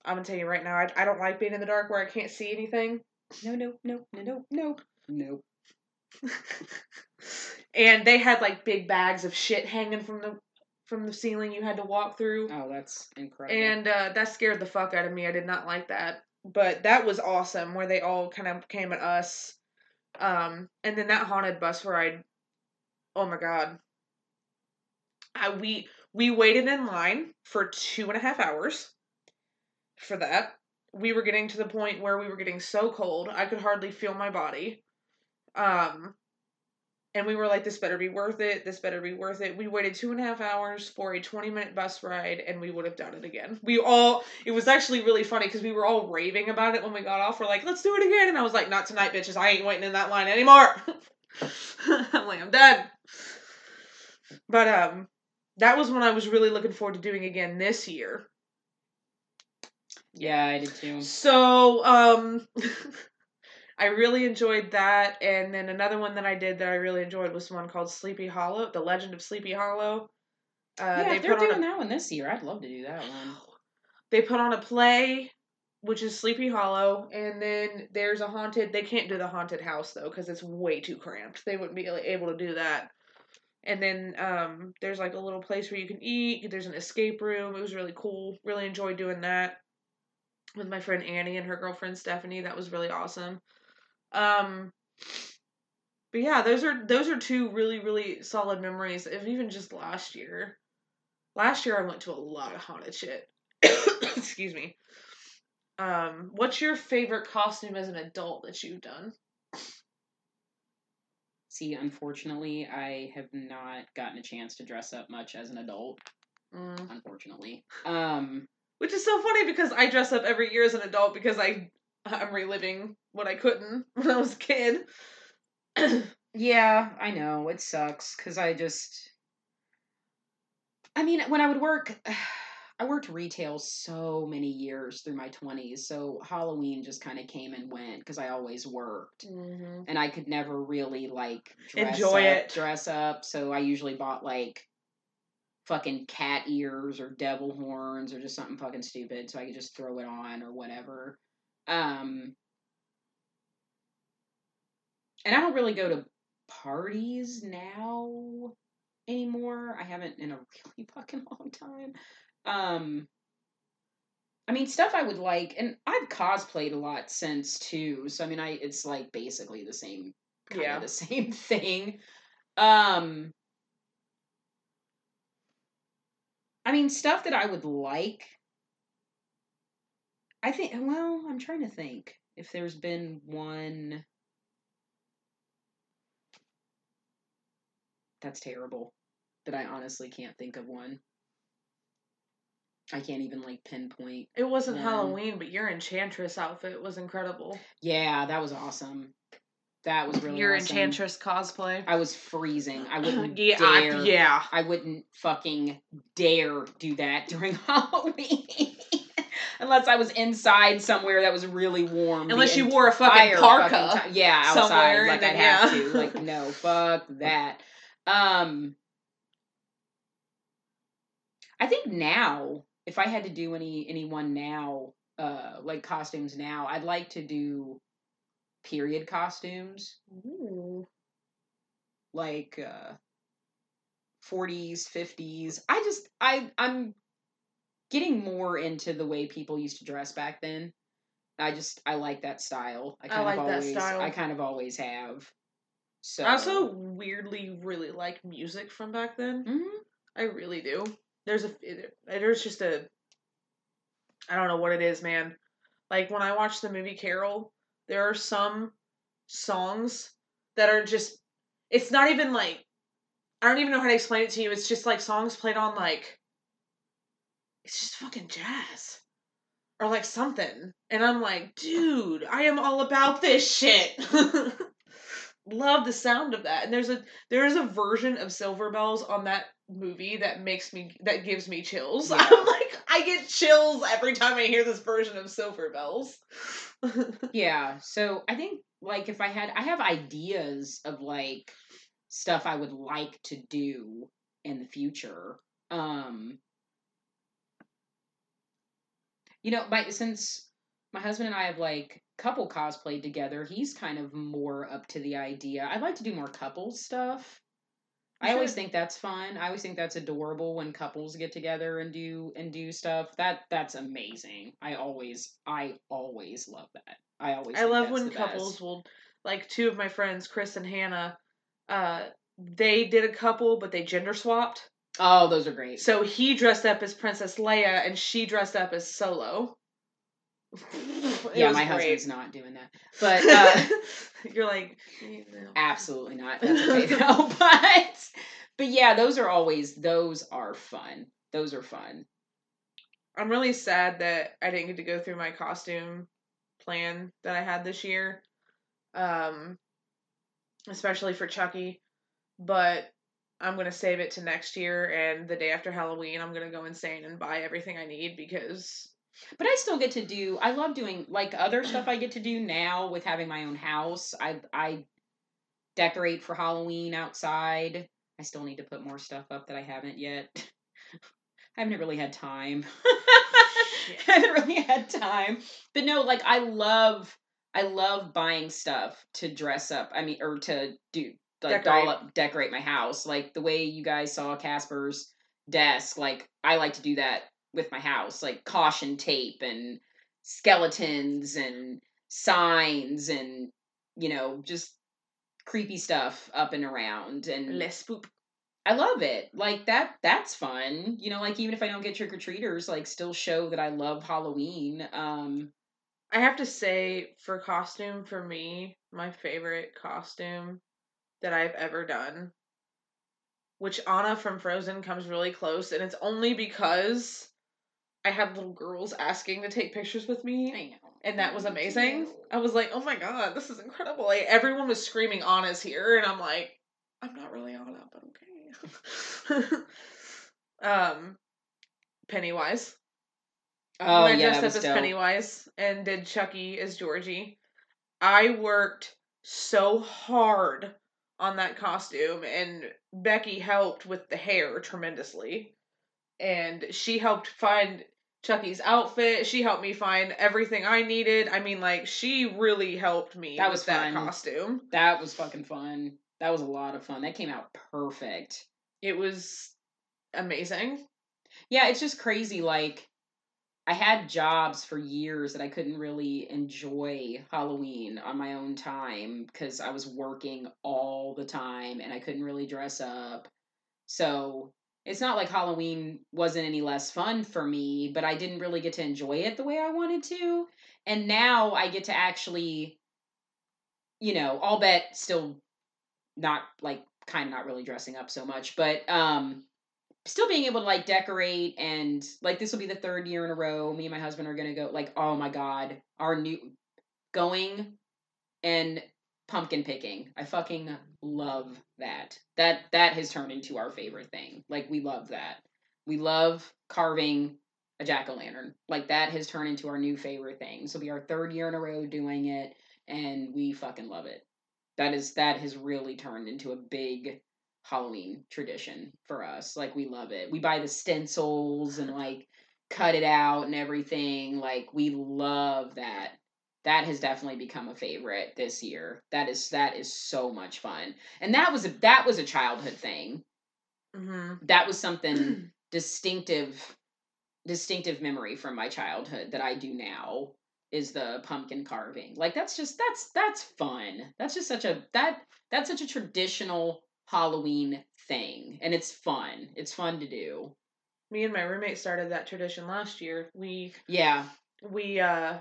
I'm gonna tell you right now, I, I don't like being in the dark where I can't see anything. No, no, no, no, no, no. No. and they had like big bags of shit hanging from the from the ceiling you had to walk through. Oh, that's incredible. And uh, that scared the fuck out of me. I did not like that. But that was awesome where they all kind of came at us. Um, and then that haunted bus ride. Oh my god. I we we waited in line for two and a half hours for that. We were getting to the point where we were getting so cold I could hardly feel my body. Um and we were like, this better be worth it. This better be worth it. We waited two and a half hours for a 20 minute bus ride and we would have done it again. We all, it was actually really funny because we were all raving about it when we got off. We're like, let's do it again. And I was like, not tonight, bitches. I ain't waiting in that line anymore. I'm like, I'm done. But, um, that was when I was really looking forward to doing again this year. yeah, I did too. So, um, I really enjoyed that. And then another one that I did that I really enjoyed was one called Sleepy Hollow, The Legend of Sleepy Hollow. Uh, yeah, they if they're put on doing a, that one this year, I'd love to do that one. they put on a play, which is Sleepy Hollow, and then there's a haunted. They can't do the haunted house though because it's way too cramped. They wouldn't be able to do that. And then um, there's like a little place where you can eat. There's an escape room. It was really cool. Really enjoyed doing that with my friend Annie and her girlfriend Stephanie. That was really awesome. Um, but yeah, those are those are two really really solid memories of even just last year. Last year I went to a lot of haunted shit. Excuse me. Um, what's your favorite costume as an adult that you've done? See, unfortunately, I have not gotten a chance to dress up much as an adult. Mm. Unfortunately, um, Which is so funny because I dress up every year as an adult because I I'm reliving what I couldn't when I was a kid. yeah, I know it sucks because I just, I mean, when I would work, I worked retail so many years through my twenties, so Halloween just kind of came and went because I always worked. mm-hmm. and I could never really like Enjoy up, it. dress up. So I usually bought like fucking cat ears or devil horns or just something fucking stupid so I could just throw it on or whatever. Um and I don't really go to parties now anymore. I haven't in a really fucking long time. Um I mean stuff I would like and I've cosplayed a lot since too. So I mean I it's like basically the same kind Yeah. of the same thing. Um I mean stuff that I would like I think well, I'm trying to think if there's been one that's terrible that I honestly can't think of one. I can't even like pinpoint. It wasn't. Halloween, but your enchantress outfit was incredible. Yeah, that was awesome. That was really your awesome. enchantress cosplay. I was freezing. I wouldn't yeah, I- yeah. I wouldn't fucking dare do that during Halloween. Unless I was inside somewhere that was really warm. Unless you wore a fucking parka fucking yeah, outside. like I'd then, have to. Like, no, fuck that. Um I think now, if I had to do any anyone now, uh like costumes now, I'd like to do period costumes. Ooh. like uh 40s 50s i just i i'm getting more into the way people used to dress back then i just i like that style i I kind like of that always style. i kind of always have so I also weirdly really like music from back then. Mhm. I really do. There's a there's just a I don't know what it is, man. Like when I watch the movie Carol, there are some songs that are just it's not even like I don't even know how to explain it to you. It's just like songs played on like it's just fucking jazz. Or like something. And I'm like, dude, I am all about this shit. Love the sound of that. And there's a there is a version of Silver Bells on that movie that makes me that gives me chills. Yeah. I'm like I get chills every time I hear this version of Silver Bells. yeah so i think like if i had i have ideas of like stuff i would like to do in the future um you know my since my husband and i have like couple cosplayed together he's kind of more up to the idea. I'd like to do more couple stuff. You i always think that's fun. I always think that's adorable when couples get together and do and do stuff. That that's amazing. I always i always love that. I always I love when couples best. will like two of my friends, Chris and Hannah, uh they did a couple but they gender swapped. Oh those are great So he dressed up as Princess Leia and she dressed up as Solo. Yeah my great. husband's not doing that but uh you're like you know. absolutely not that's okay but but yeah those are always those are fun those are fun I'm really sad that I didn't get to go through my costume plan that I had this year. Um especially for Chucky, but I'm going to save it to next year and the day after Halloween I'm going to go insane and buy everything I need because but i still get to do i love doing like other stuff i get to do now with having my own house i i decorate for halloween outside i still need to put more stuff up that i haven't yet i haven't really had time I haven't really had time. But no, like I love I love buying stuff to dress up. I mean or to do like Decorate. doll up, decorate my house. Like the way you guys saw Casper's desk, like I like to do that with my house, like caution tape and skeletons and signs and you know just creepy stuff up and around and Less poop. I love it. Like that that's fun. You know, like even if I don't get trick or treaters, like still show that I love Halloween. Um I have to say, for costume, for me, my favorite costume that I've ever done, which Anna from Frozen comes really close, and it's only because I had little girls asking to take pictures with me, I know. and that was amazing. I was like, oh my god, this is incredible. Like, everyone was screaming, Anna's here, and I'm like, I'm not really Anna, but okay. um, Pennywise Oh when I yeah, dressed up as dope. Pennywise and did Chucky as Georgie. I worked so hard on that costume, and Becky helped with the hair tremendously. And she helped find Chucky's outfit. She helped me find everything I needed. I mean, like, she really helped me That with was that fun. costume. That was fucking fun. That was a lot of fun. That came out perfect. It was amazing. Yeah, it's just crazy. Like, I had jobs for years that I couldn't really enjoy Halloween on my own time because I was working all the time and I couldn't really dress up. So it's not like Halloween wasn't any less fun for me, but I didn't really get to enjoy it the way I wanted to. And now I get to actually, you know, I'll bet still not like kind of not really dressing up so much, but um still being able to like decorate and like this will be the third year in a row me and my husband are gonna go like oh my god our new going and pumpkin picking. I fucking love that. That that has turned into our favorite thing. Like we love that. We love carving a jack-o'-lantern. Like that has turned into our new favorite thing. Will be our third year in a row doing it and we fucking love it. That is that has really turned into a big Halloween tradition for us. Like we love it. We buy the stencils and like cut it out and everything. Like we love that. That has definitely become a favorite this year. That is that is so much fun. And that was a that was a childhood thing. Mm-hmm. That was something distinctive distinctive memory from my childhood that I do now is the pumpkin carving. Like that's just that's that's fun. That's just such a that that's such a traditional Halloween thing and it's fun. It's fun to do. Me and my roommate started that tradition last year. We Yeah. we uh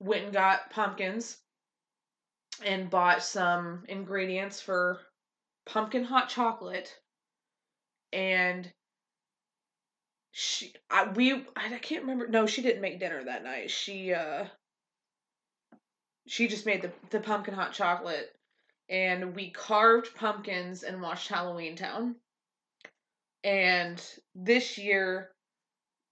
went and got pumpkins and bought some ingredients for pumpkin hot chocolate and she I, we I, can't remember no she didn't make dinner that night she uh she just made the the pumpkin hot chocolate and we carved pumpkins and watched Halloween Town. And this year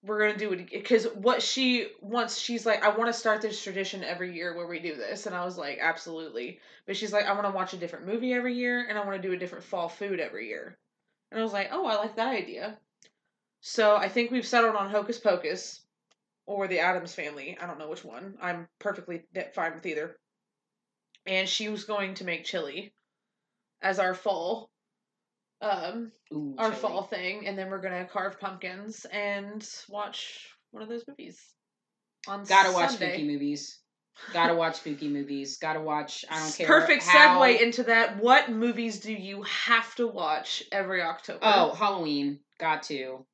we're gonna do it because what she wants she's like i want to start this tradition every year where we do this. And i was like absolutely. But she's like i want to watch a different movie every year and i want to do a different fall food every year. And i was like oh i like that idea. So i think we've settled on hocus pocus or the Addams family. I don't know which one. I'm perfectly fine with either and she was going to make chili as our fall um Ooh, our chili. fall thing, and then we're gonna carve pumpkins and watch one of those movies. On Gotta watch spooky movies. Gotta watch spooky movies. Gotta watch. I don't care. Perfect how- segue into that. What movies do you have to watch every October? Oh, Halloween. Got to.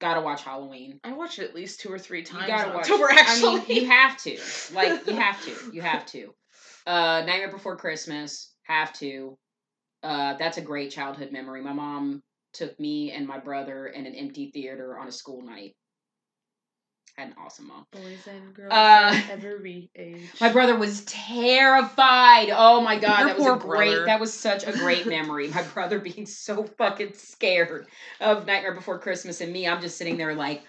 Gotta watch Halloween. I watch it at least two or three You times gotta watch. October. Actually, I mean, you have to. Like, you have to. You have to. Uh, Nightmare Before Christmas. Have to. Uh, that's a great childhood memory. My mom took me and my brother in an empty theater on a school night. Had an awesome mom. Boys and girls Uh, of every age. My brother was terrified. Oh my god, Your that was a great. brother. That was such a great memory. My brother being so fucking scared of Nightmare Before Christmas, and me, I'm just sitting there like.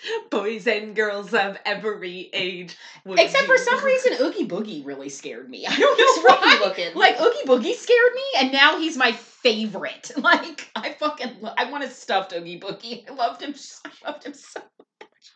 Boys and girls of every age. Except for some reason, Oogie Boogie really scared me. I don't know why. looking. Like Oogie Boogie scared me, and now he's my favorite. Like I fucking, lo- I want a stuffed Oogie Boogie. I loved him. I loved him so much.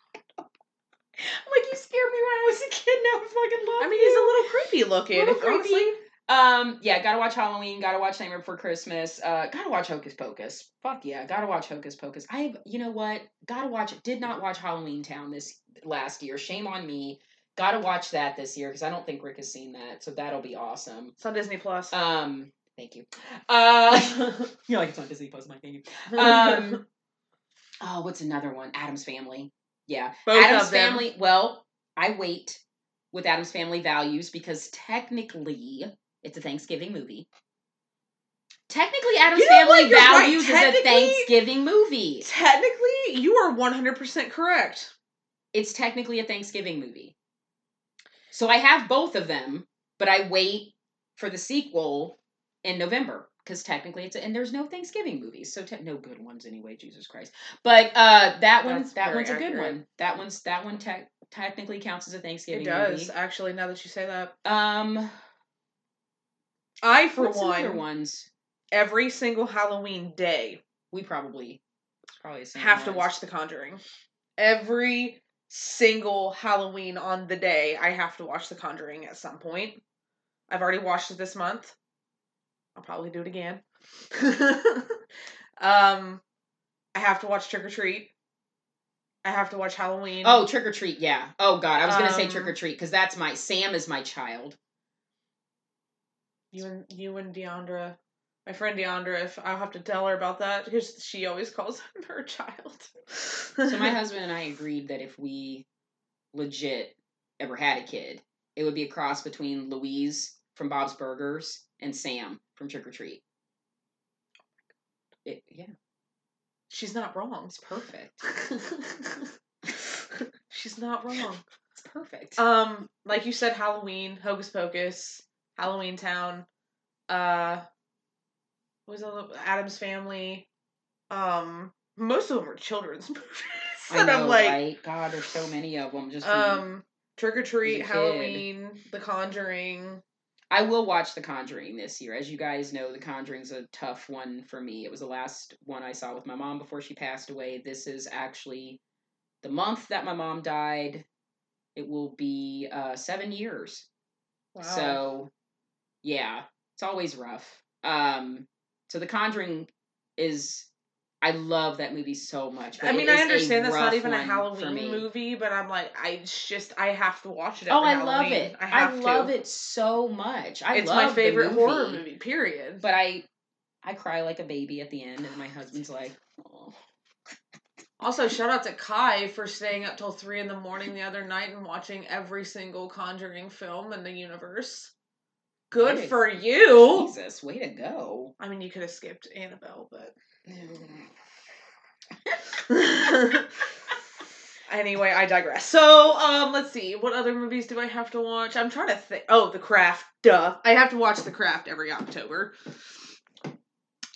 Like you scared me when I was a kid. Now I fucking love I mean, you. he's a little creepy looking. Little if- honestly, creepy. Um, yeah, gotta watch Halloween, gotta watch Nightmare Before Christmas, uh, gotta watch Hocus Pocus. Fuck yeah, gotta watch Hocus Pocus. I've, you know what, gotta watch. Did not watch Halloween Town this last year. Shame on me. Gotta watch that this year because I don't think Rick has seen that, so that'll be awesome. It's on Disney Plus. Um, thank you. Uh, you like it's on Disney Plus, Mike. Thank you. Um, oh, what's another one? Addams Family. Yeah, Both Addams. Family. Well, I wait with Addams Family Values because technically it's a Thanksgiving movie. Technically, Addams You know? Family You're right. Values is a Thanksgiving movie. Technically, you are 100% correct. It's technically a Thanksgiving movie. So I have both of them, but I wait for the sequel in November because technically it's a, and there's no Thanksgiving movies, so te- no good ones anyway. Jesus Christ! But uh, that one, That's that one's a good one. That one's that one te- technically counts as a Thanksgiving It does, movie. actually, now that you say that. Um, I, for what's one, ones every single Halloween day we probably probably have to watch The Conjuring. Every single Halloween on the day, I have to watch The Conjuring at some point. I've already watched it this month. I'll probably do it again. um, I have to watch Trick or Treat. I have to watch Halloween. Oh, Trick or Treat, yeah. Oh God, I was gonna say Um, Trick or Treat because that's my Sam is my child. You and you and Deandra, my friend Deandra. If I'll have to tell her about that because she always calls him her child. So my husband and I agreed that if we legit ever had a kid, it would be a cross between Louise from Bob's Burgers and Sam from Trick or Treat. It, yeah, she's not wrong. it's perfect. she's not wrong. It's perfect. Um, like you said, Halloween, Hocus Pocus, Halloween Town, uh, what was the Addams Family? Um, most of them are children's movies, and know, I'm like, right? God, there's so many of them. Just um, Trick or Treat. Halloween, The Conjuring. I will watch The Conjuring this year. As you guys know, The Conjuring's a tough one for me. It was the last one I saw with my mom before she passed away. This is actually the month that my mom died. It will be uh, seven years. Wow. So, yeah, it's always rough. Um, so The Conjuring is. I love that movie so much. I mean, I understand that's not even a Halloween movie, but I'm like, I just I have to watch it. Oh, I love it. I I, love to. it so much. I it's my favorite horror movie. movie. Period. But I I cry like a baby at the end, and my husband's like, oh. Also, shout out to Kai for staying up till three in the morning the other night and watching every single Conjuring film in the universe. Good Way to- for you. Jesus, way to go. I mean, you could have skipped Annabelle, but anyway, I digress. So, um, let's see. What other movies do I have to watch? I'm trying to think. Oh, The Craft. Duh. I have to watch The Craft every October.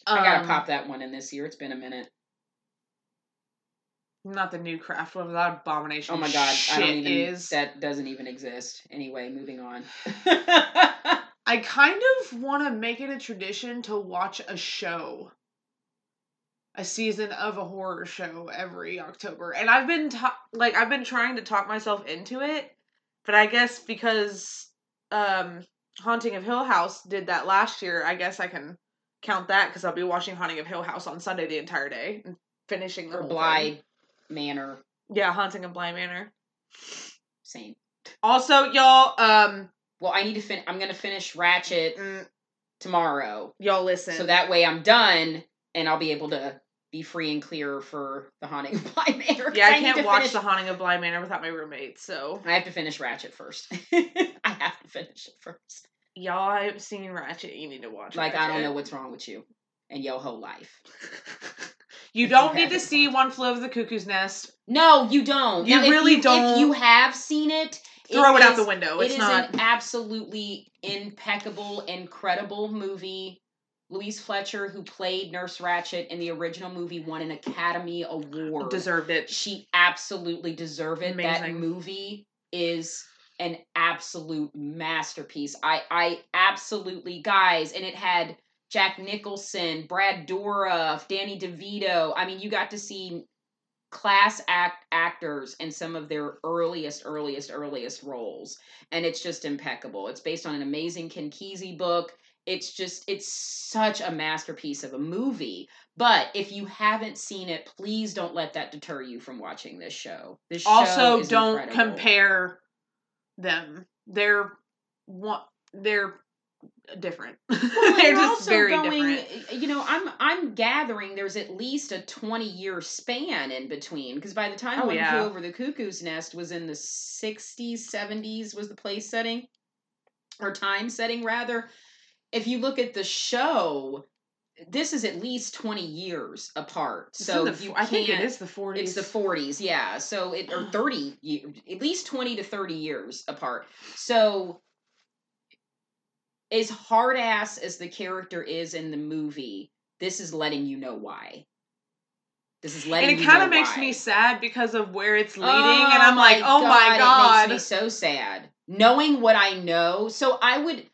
I gotta Um, pop that one in this year. It's been a minute. Not the new Craft one. That abomination. Oh my god, I don't even. is. That doesn't even exist. Anyway, moving on. I kind of want to make it a tradition to watch a show, a season of a horror show every October, and I've been ta- like I've been trying to talk myself into it, but I guess because um, Haunting of Hill House did that last year, I guess I can count that because I'll be watching Haunting of Hill House on Sunday the entire day and finishing the or whole thing. Manor. Yeah, Haunting of Bly Manor. Same. Also, y'all, um, Well, I need to fin. I'm gonna finish Ratched mm, tomorrow, y'all listen. so that way I'm done, and I'll be able to be free and clear for the Haunting of Bly Manor. Yeah, I need can't watch finish- The Haunting of Bly Manor without my roommate, so. I have to finish Ratched first. I have to finish it first. Y'all I haven't seen Ratched, you need to watch it. Like I don't know what's wrong with you and your whole life. you If don't you need to see One Flew Over the Cuckoo's Nest. No, you don't. You Now, really If don't. you have seen it, Throw it, out the window. It It's is not. an absolutely impeccable, incredible movie. Louise Fletcher, who played Nurse Ratched in the original movie, won an Academy Award. Deserved it. she absolutely deserved it. That Amazing. movie is an absolute masterpiece. I I absolutely guys, and it had Jack Nicholson, Brad Dourif, Danny DeVito. I mean, you got to see class act actors in some of their earliest, earliest, earliest roles, and it's just impeccable. It's based on an amazing Ken Kesey book. It's just it's such a masterpiece of a movie. But if you haven't seen it, please don't let that deter you from watching this show. This show also don't incredible. compare them. They're one. They're different. Well, they're just also very going, different. You know, I'm I'm gathering there's at least a 20 year span in between because by the time Oh, One yeah. Flew Over the Cuckoo's Nest was in the 60s, 70s was the place setting or time setting rather. If you look at the show, this is at least 20 years apart. It's So the you I think it is the 40s. It's the 40s, yeah. So it or 30 ye- at least 20 to 30 years apart. So as hard ass as the character is in the movie, this is letting you know why. This is letting and it kind of makes why. me sad because of where it's oh leading, Oh and I'm like, oh my god. It makes me so sad. Knowing what I know, so I would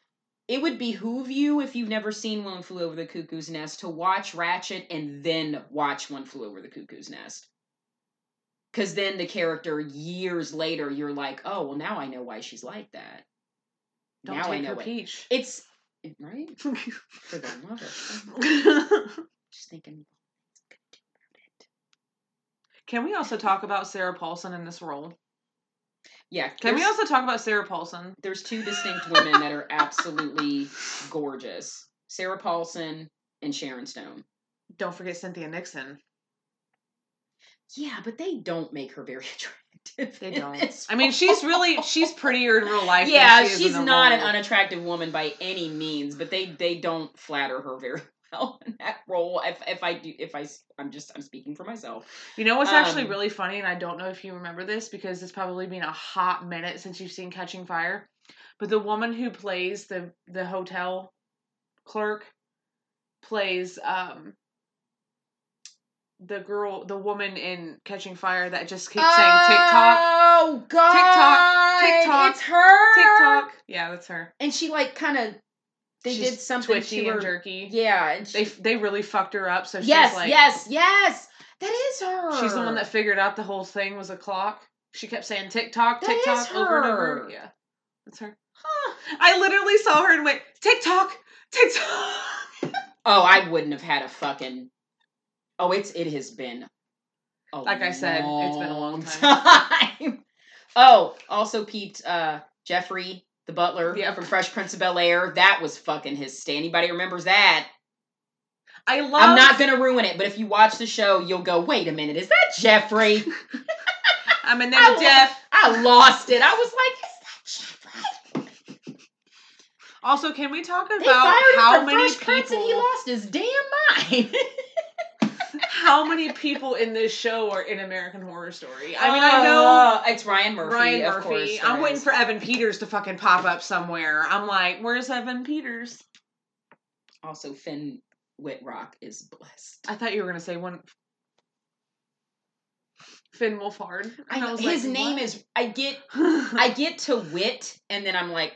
it would behoove you if you've never seen One Flew Over the Cuckoo's Nest to watch Ratched and then watch One Flew Over the Cuckoo's Nest. Cause then the character years later, you're like, oh well, now I know why she's like that. Don't now I know her it. peach. It's right for the love of just thinking. Can we also talk about Sarah Paulson in this role? Yeah, Can we also talk about Sarah Paulson? there's two distinct women that are absolutely gorgeous Sarah Paulson and Sharon Stone. Don't forget Cynthia Nixon. Yeah, but they don't make her very attractive. They don't. this I mean, she's really she's prettier in real life. yeah, than she is she's in the not an unattractive woman by any means, but they they don't flatter her very well in that role. If if I do, if I I'm just I'm speaking for myself. You know what's actually Um, really funny, and I don't know if you remember this because it's probably been a hot minute since you've seen Catching Fire, but the woman who plays the the hotel clerk plays um the girl, the woman in Catching Fire that just keeps saying TikTok, Oh God! TikTok, It's her. TikTok. Yeah, that's her. And she like kind of they She's did something twitchy to her. and jerky. Yeah, and They she, they really fucked her up. So she's yes, like, yes, yes. That is her. she's the one that figured out the whole thing was a clock. She kept saying TikTok, That TikTok over and over. Yeah, that's her. Huh. I literally saw her and went TikTok, TikTok. Oh, I wouldn't have had a fucking. Oh, it's it has been. A Like I said, it's been a long time. oh, also peeped uh Geoffrey the butler Yep. from Fresh Prince of Bel Air. That was fucking his stay. Anybody remembers that? I love. I'm not gonna ruin it, but if you watch the show, you'll go, wait a minute, is that Geoffrey? I'm in I there with Jeff. I lost it. I was like, is that Geoffrey? Also, can we talk They about fired him how from many Fresh Prince and he people? lost his damn mind. How many people in this show are in American Horror Story? I mean, I know Uh, it's Ryan Murphy. Ryan of Murphy. course I'm waiting is. for Evan Peters to fucking pop up somewhere. I'm like, where's Evan Peters? Also, Finn Wittrock is blessed. I thought you were gonna say one. Finn Wolfhard. I was his like, name what? is. I get. I get to wit, and then I'm like,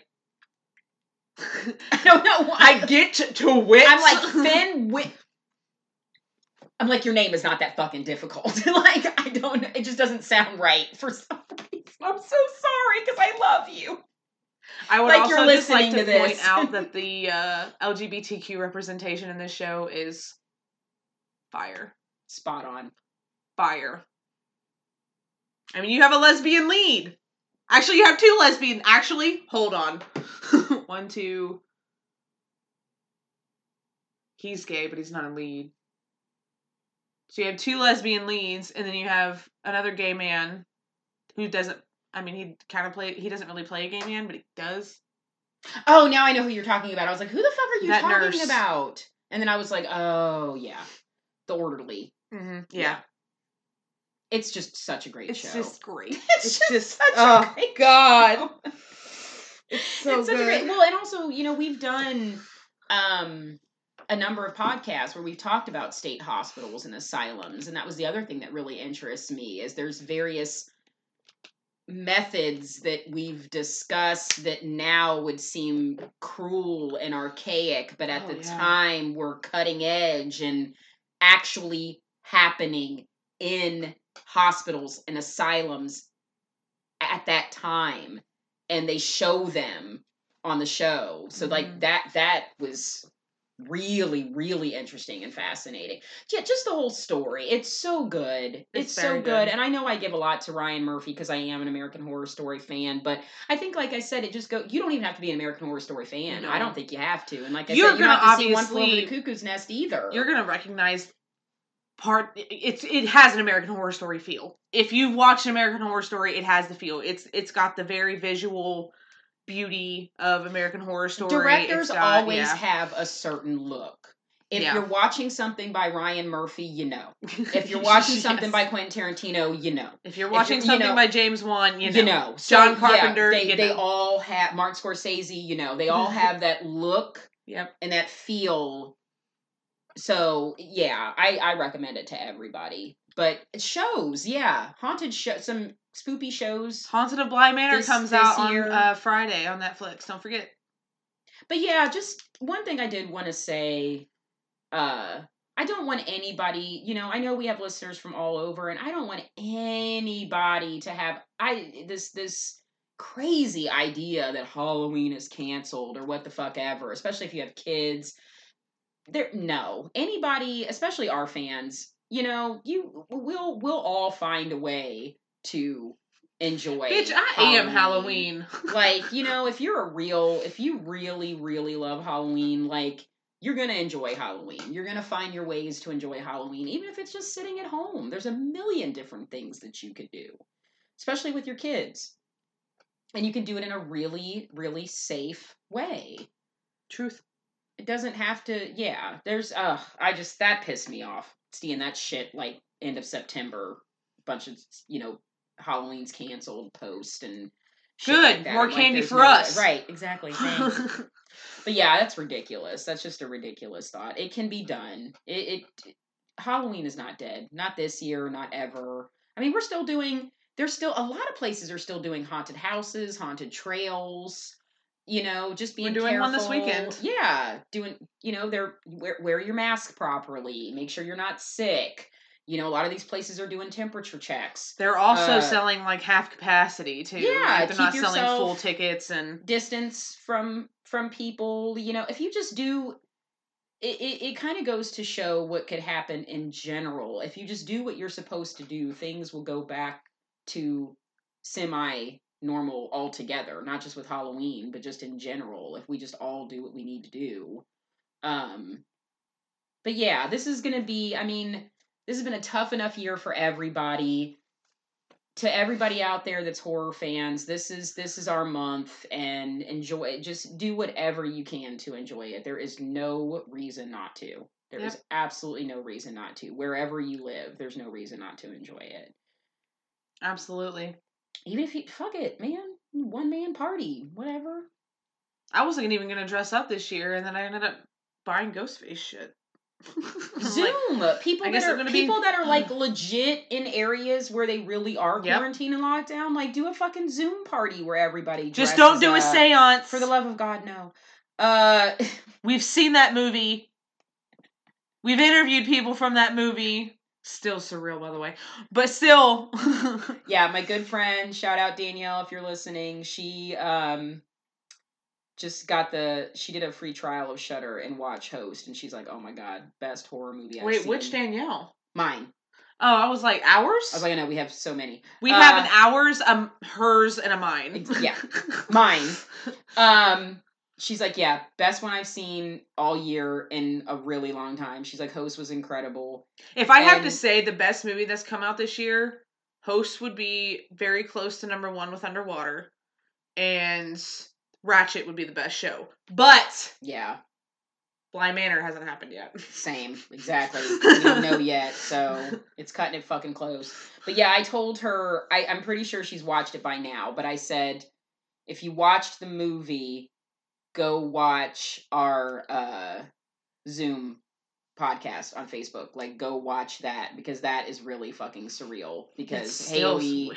I don't know. Why. I get to, to wit. I'm like Finn Witt. I'm like, your name is not that fucking difficult. like, I don't. It just doesn't sound right for some reason. I'm so sorry because I love you. I would like also you're just like to, to point out that the uh, LGBTQ representation in this show is fire, Spot on. fire. I mean, you have a lesbian lead. Actually, you have two lesbian. Actually, hold on. One, two. He's gay, but he's not a lead. So you have two lesbian leads, and then you have another gay man who doesn't. I mean, he kind of play. He doesn't really play a gay man, but he does. Oh, now I know who you're talking about. I was like, who the fuck are you That talking nurse. about? And then I was like, oh yeah, the orderly. Mm-hmm. Yeah. Yeah, It's just such a great it's show. just great. It's It's, just just, such a oh great god, show. it's so it's such good. a great well and also you know we've done um a number of podcasts where we've talked about state hospitals and asylums and that was the other thing that really interests me is there's various methods that we've discussed that now would seem cruel and archaic but at Oh, the yeah. time were cutting edge and actually happening in hospitals and asylums at that time and they show them on the show. So like Mhm. that that was really really interesting and fascinating. Yeah, just the whole story. It's so good. It's, It's so good. good. And I know I give a lot to Ryan Murphy because I am an American Horror Story fan, but I think like I said it just go you don't even have to be an American Horror Story fan. I don't think you have to. And like I You're said, you don't have to see one flew over the cuckoo's nest either. You're gonna recognize part. It's it has an American Horror Story feel. If you've watched American Horror Story, it has the feel. It's it's got the very visual beauty of American Horror Story. Directors got- always yeah. have a certain look. If Yeah. you're watching something by Ryan Murphy, you know. If you're watching something by Quentin Tarantino, you know. If you're if watching you're- you something know- by James Wan, you know. So, John yeah, Carpenter, they, you they know. all have Mark Scorsese, you know, they all have that look Yep. and that feel. So yeah, I I recommend it to everybody. But shows, yeah, haunted show, some spoopy shows. Haunted of Bly Manor This- comes this out year- on uh, Friday on Netflix. Don't forget. But yeah, just one thing I did want to say. Uh, I don't want anybody. You know, I know we have listeners from all over, and I don't want anybody to have I this this crazy idea that Halloween is canceled or what the fuck ever. Especially if you have kids. There, no anybody, especially our fans. You know, you we'll we'll all find a way to enjoy. Bitch, I am Halloween. like you know if you're a real if you really really love halloween like you're gonna enjoy halloween you're gonna find your ways to enjoy halloween even if it's just sitting at home there's a million different things that you could do especially with your kids and you can do it in a really really safe way Truth. it doesn't have to yeah there's uh i just that pissed me off seeing that shit like end of september bunch of you know halloween's canceled post and Good, like more I'm like, candy there's for no way- us. right exactly but yeah that's ridiculous. That's just a ridiculous thought. It can be done. It, it halloween is not dead. Not this year not ever. I mean we're still doing there's still a lot of places are still doing haunted houses haunted trails you know just being doing one this weekend. yeah doing you know they're wear, wear your mask properly. Make sure you're not sick you know a lot of these places are doing temperature checks They're also Uh, selling like half capacity too. Yeah, Like, they're not selling full tickets and distance from from people you know if you just do it, it, it kind of goes to show what could happen in general if you just do what you're supposed to do things will go back to semi normal altogether not just with halloween but just in general if we just all do what we need to do um but yeah this is gonna be i mean this has been a tough enough year for everybody to everybody out there that's horror fans this is this is our month and enjoy it just do whatever you can to enjoy it there is no reason not to There is Yep. absolutely no reason not to wherever you live there's no reason not to enjoy it absolutely. even if you fuck it man one man party whatever I wasn't even gonna dress up this year, and then I ended up buying Ghostface shit. Like, Zoom people that are I'm be- people that are like legit in areas where they really are Yep. quarantined and locked down. Like do a fucking Zoom party where everybody just don't do a seance. For the love of God, no. Uh, We've seen that movie. We've interviewed people from that movie. Still surreal, by the way, but still. yeah, my good friend, shout out Danielle if you're listening. She um just got the she did a free trial of Shudder and watch Host, and she's like, oh my god, best horror movie. I've Wait, seen. which Danielle? Mine. Oh, I was like ours. I was like, I know we have so many. we have uh, an ours, um, hers, and a mine. Yeah. Mine. Um, she's like, yeah, best one I've seen all year in a really long time. She's like, Host was incredible. If I have to say the best movie that's come out this year, Host would be very close to number one with Underwater, and Ratched would be the best show. But Yeah, Bly Manor hasn't happened yet. same, exactly. we don't know yet, so it's cutting it fucking close. But yeah, I told her I, I'm pretty sure she's watched it by now. But I said, if you watched the movie, go watch our uh, Zoom podcast on Facebook. Like, go watch that because that is really fucking surreal. Because Haley,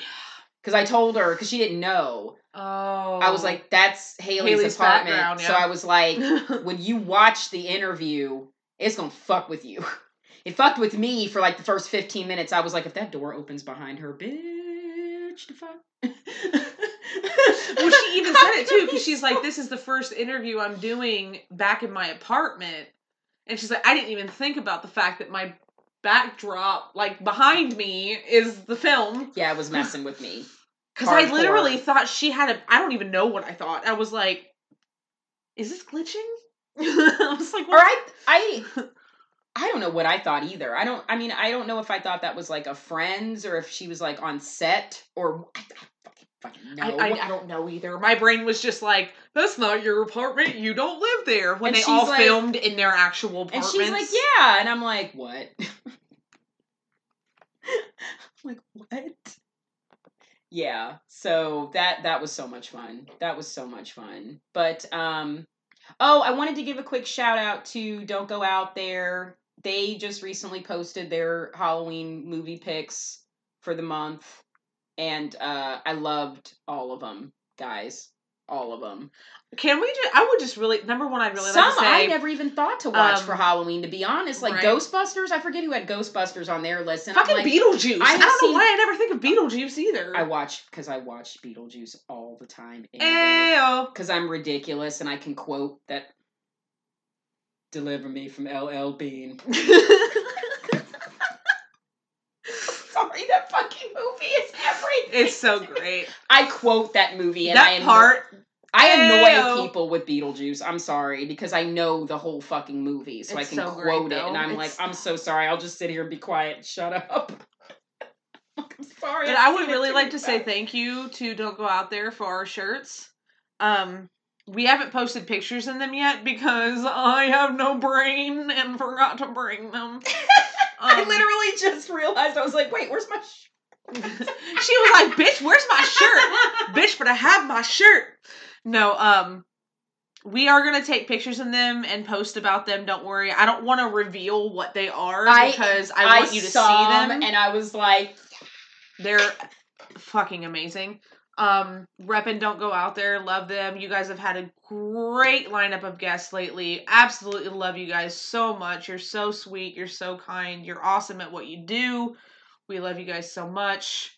because I told her because she didn't know. Oh, I was like, that's Haley's, Haley's apartment. background, So. I was like, when you watch the interview, it's gonna fuck with you. it fucked with me for like the first 15 minutes. I was like, if that door opens behind her, bitch, the fuck. well, she even said it too because she's like, "This is the first interview I'm doing back in my apartment," and she's like, "I didn't even think about the fact that my backdrop, like behind me, is the film." Yeah, it was messing with me. Because I literally thought she had a. I don't even know what I thought. I was like, "Is this glitching?" I was like, Or I, I, I don't know what I thought either. I don't. I mean, I don't know if I thought that was like a friend's or if she was like on set or I, I fucking fucking know. I, I, I don't know either. My brain was just like, "That's not your apartment. You don't live there." When And they all like- filmed in their actual apartments, and she's like, yeah, and I'm like, what? Like, what? Yeah. So that that was so much fun. That was so much fun. But um oh, I wanted to give a quick shout out to Don't Go Out There. They just recently posted their Halloween movie picks for the month and uh I loved all of them, guys. All of them. "Can we just?" I would just really number one. I'd really Some like to say, I never even thought to watch um, for Halloween, to be honest. Like right. Ghostbusters, I forget who had Ghostbusters on their list. And fucking like, Beetlejuice. I I, don't seen- know why I never think of Beetlejuice either. I watch because I watch Beetlejuice all the time. Because I'm ridiculous and I can quote that. Deliver me from LL Bean. Sorry, that fucking movie is everything. it's so great. I quote that movie and I that anno- part. I annoy Ayo. people with Beetlejuice. I'm sorry because I know the whole fucking movie, so It's I can so great, quote it, though. and I'm It's- like, I'm so sorry. I'll just sit here and be quiet. Shut up. I'm sorry. But I would really like to say thank you to Don't Go Out There for our shirts. Um, we haven't posted pictures in them yet because I have no brain and forgot to bring them. I Um, literally just realized I was like, wait, where's my? Sh-? she was like, "Bitch, where's my shirt? Bitch, but I have my shirt." No, um, we are gonna take pictures of them and post about them. Don't worry. I don't want to reveal what they are I- because I, want you to see them. and I was like, They're fucking amazing. Um, rep and don't go out there. Love them. You guys have had a great lineup of guests lately. Absolutely love you guys so much. You're so sweet. You're so kind. You're awesome at what you do. We love you guys so much.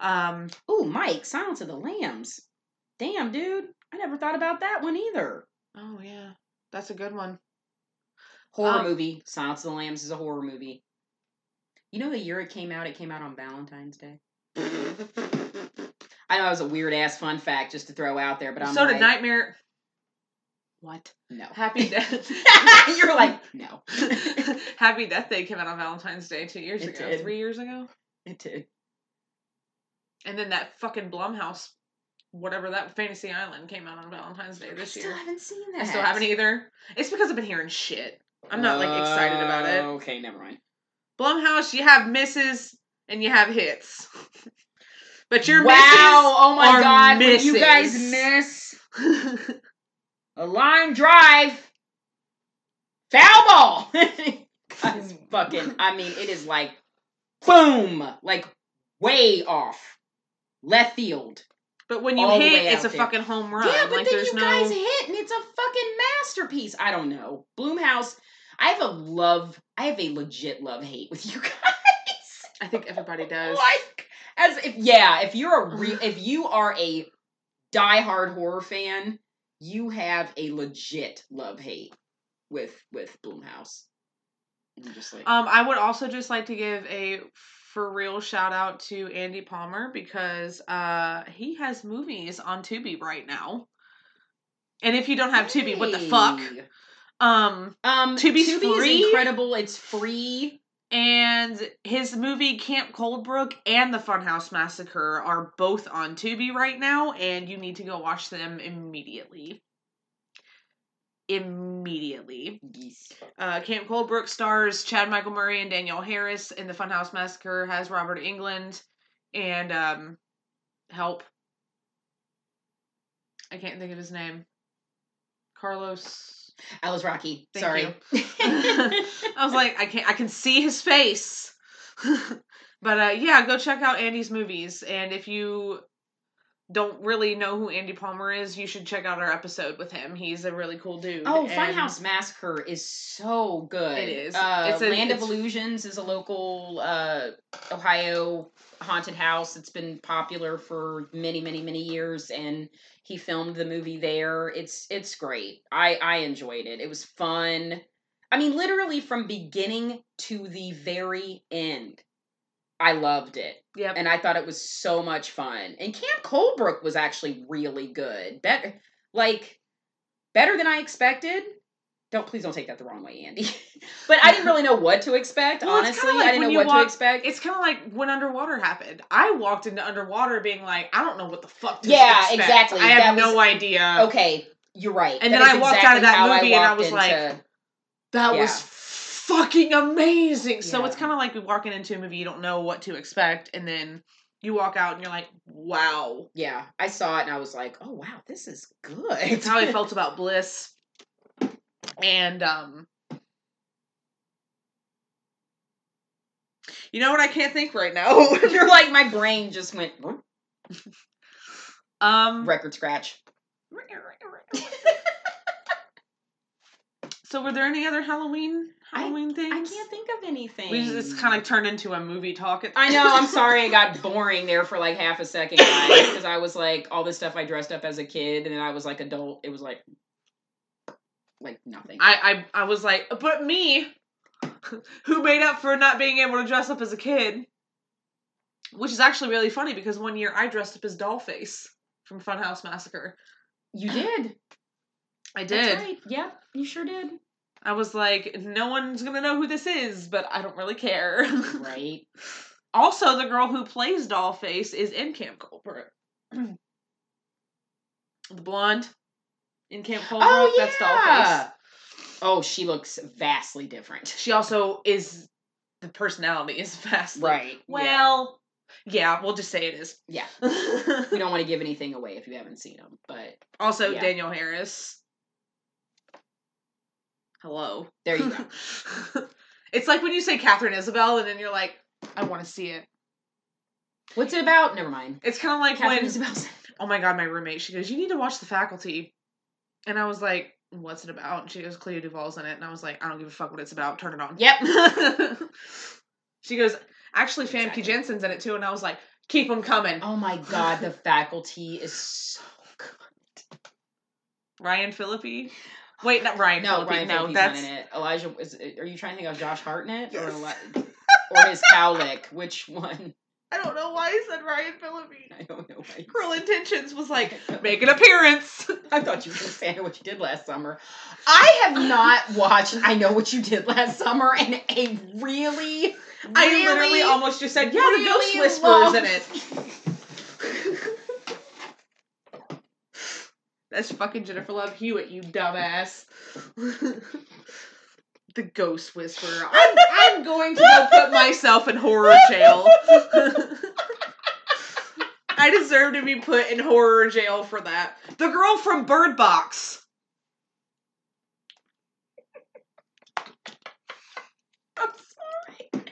Um, "Ooh, Mike, Silence of the Lambs." Damn, dude, I never thought about that one either. oh yeah, that's a good one. Horror Um, movie. Silence of the Lambs is a horror movie. You know the year it came out? It came out on Valentine's Day. I know it was a weird ass fun fact just to throw out there, but I'm so like, did Nightmare. What? no. Happy Death. You're like, no. Happy Death Day came out on Valentine's Day two years It ago, did. three years ago. It did. And then that fucking Blumhouse, whatever that Fantasy Island came out on Valentine's Day this year. I still year. haven't seen that. I still haven't either. It's because I've been hearing shit. I'm not like excited about it. Okay, never mind. Blumhouse, you have misses and you have hits. but your wow! oh my god! When you guys miss misses. A line drive, foul ball. Guys, fucking. I mean, it is like boom, like way off left field. but when you All hit, it's a there. fucking home run. Yeah, but like then you no. guys hit, and it's a fucking masterpiece. I don't know. Blumhouse. I have a love. I have a legit love hate with you guys. I think everybody does. like as if yeah, if you're a re- if you are a diehard horror fan, you have a legit love hate with with Blumhouse. Like Um, I would also just like to give a for real shout out to Andy Palmer because uh he has movies on Tubi right now. And if you don't have Tubi, what the fuck? Um, Um, Tubi's Tubi free? is incredible. It's free. And his movie Camp Coldbrook and The Funhouse Massacre are both on Tubi right now, and you need to go watch them immediately. Immediately. Yes. Uh, Camp Coldbrook stars Chad Michael Murray and Danielle Harris, and The Funhouse Massacre has Robert Englund and um, help. I can't think of his name. Carlos. Alice Rocky. Thank Sorry. you. I was like, I can't. I can see his face. but uh, yeah, go check out Andy's movies, and if you don't really know who Andy Palmer is, you should check out our episode with him. He's a really cool dude. Oh, Funhouse Massacre is so good. It is. Uh, It's a- Land of Illusions is a local uh, Ohio haunted house. It's been popular for many, many, many years, and he filmed the movie there. It's it's great. I I enjoyed it. It was fun. I mean, literally from beginning to the very end. I loved it Yep. and I thought it was so much fun. And Camp Coldbrook was actually really good. Better, like better than I expected. Don't please don't take that the wrong way, Andy. but I didn't really know what to expect. Well, honestly, like I didn't know what walk- to expect. It's kind of like when Underwater happened. I walked into Underwater being like, I don't know what the fuck to Yeah, expect. exactly. I have was- no idea. okay, you're right. And That then I walked exactly out of that movie and I was like, into- That was Yeah. Fucking amazing. So Yeah. it's kind of like walking into a movie you don't know what to expect, and then you walk out and you're like, wow. yeah, I saw it and I was like, oh wow, this is good. It's how I felt about Bliss. And um You know what I can't think right now? you're like my brain just went um record scratch. So were there any other Halloween I- Halloween things? I can't think of anything. We just kind of turned into a movie talk. At I know. I'm sorry. It got boring there for like half a second, guys, because I was like all the stuff I dressed up as a kid, and then I was like adult. It was like, like nothing. I, I I was like, but me, who made up for not being able to dress up as a kid, which is actually really funny because one year I dressed up as Dollface from Funhouse Massacre. you did. I That's did. right. Yep. You sure did. I was like, no one's gonna know who this is, but I don't really care. Right. also, the girl who plays Dollface is in Camp Coldbrook. Mm. the blonde in Camp Coldbrook. Oh That's Dollface. Oh, she looks vastly different. She also is the personality is vastly Right. yeah. Well, yeah. we'll just say it is. Yeah. We don't want to give anything away if you haven't seen them, but also, Yeah. Danielle Harris. Hello. there you go. it's like when you say Katharine Isabelle, and then you're like, I want to see it. What's it about? Never mind. It's kind of like Catherine when, Isabelle's. oh my god, my roommate, she goes, you need to watch The Faculty, and I was like, what's it about? And she goes, Clea Duvall's in it, and I was like, I don't give a fuck what it's about. Turn it on. Yep. she goes, actually, Famke Exactly. Janssen's in it too, and I was like, keep them coming. Oh my god, the faculty is so good. Ryan Phillippe. Wait, not Ryan No, Phillippe. Ryan no, Phillippe's that's not in it. Elijah, is, are you trying to think of Josh Hartnett or Eli- or his cowlick? Which one? I don't know why I said Ryan Phillippe. I don't know. Why. Cruel Intentions was like, make an appearance. I thought you were saying what you did last summer. I have not watched I Know What You Did Last Summer and a really, I literally almost just said, yeah, really the Ghost Whisperer's love- in it. That's fucking Jennifer Love Hewitt, you dumbass. the Ghost Whisperer. I'm, I'm going to put myself in horror jail. I deserve to be put in horror jail for that. The girl from Bird Box. I'm sorry.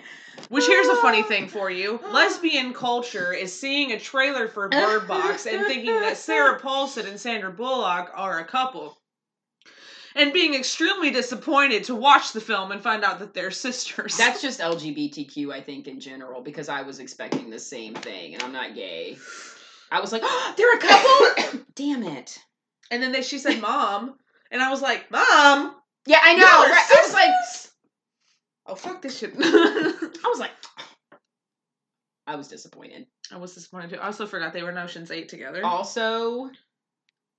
Which here's a funny thing for you. Lesbian culture is seeing a trailer for Bird Box and thinking that Sarah Paulson and Sandra Bullock are a couple. And being extremely disappointed to watch the film and find out that they're sisters. That's just LGBTQ, I think, in general, because I was expecting the same thing, and I'm not gay. I was like, oh, they're a couple. Damn it. and then they, she said mom. And I was like, Mom! Yeah, I know. right? I was like, sisters?" Oh fuck this shit. I was like, I was disappointed. I was disappointed too. I also forgot they were in Ocean's Eight together. Also,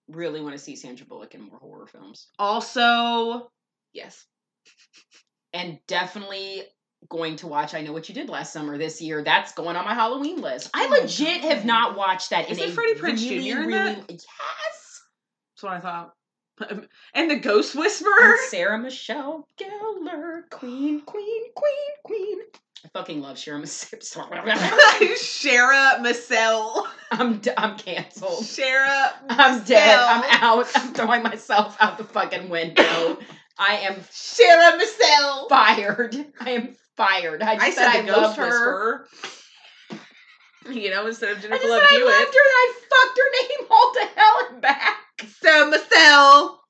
really want to see Sandra Bullock in more horror films, Also, yes. and definitely going to watch I Know What You Did Last Summer this year. That's going on my Halloween list. I Oh, legit have not watched that Is in it a Freddie Prinze really, Jr. in that? yes. That's what I thought. And the Ghost Whisperer. And Sarah Michelle Gellar, Queen, Queen, Queen, Queen. I fucking love Sarah Michelle. Shara Massell. I'm d- I'm canceled. Shara. I'm dead. I'm out. I'm throwing myself out the fucking window. I am Shara Massell. fired. I am fired. I just I said, said I the love Ghost her. Whisperer. you know, instead of I Jennifer just Love said I Hewitt. loved her and I fucked her name all to hell and back. So Marcel.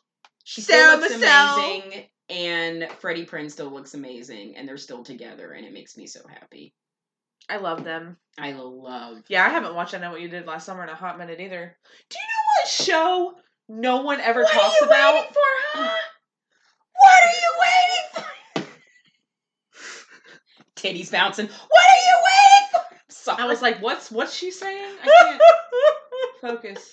She Sarah still looks Marcel. amazing, and Freddie Prinze still looks amazing, and they're still together, and it makes me so happy. I love them. I love. Yeah, I haven't watched I Know What You Did Last Summer in a hot minute either. Do you know what show no one ever What are talks you about? waiting for, huh? What are you waiting for? Titties bouncing. What are you waiting for? Sorry. I was like, what's what's she saying? I can't focus.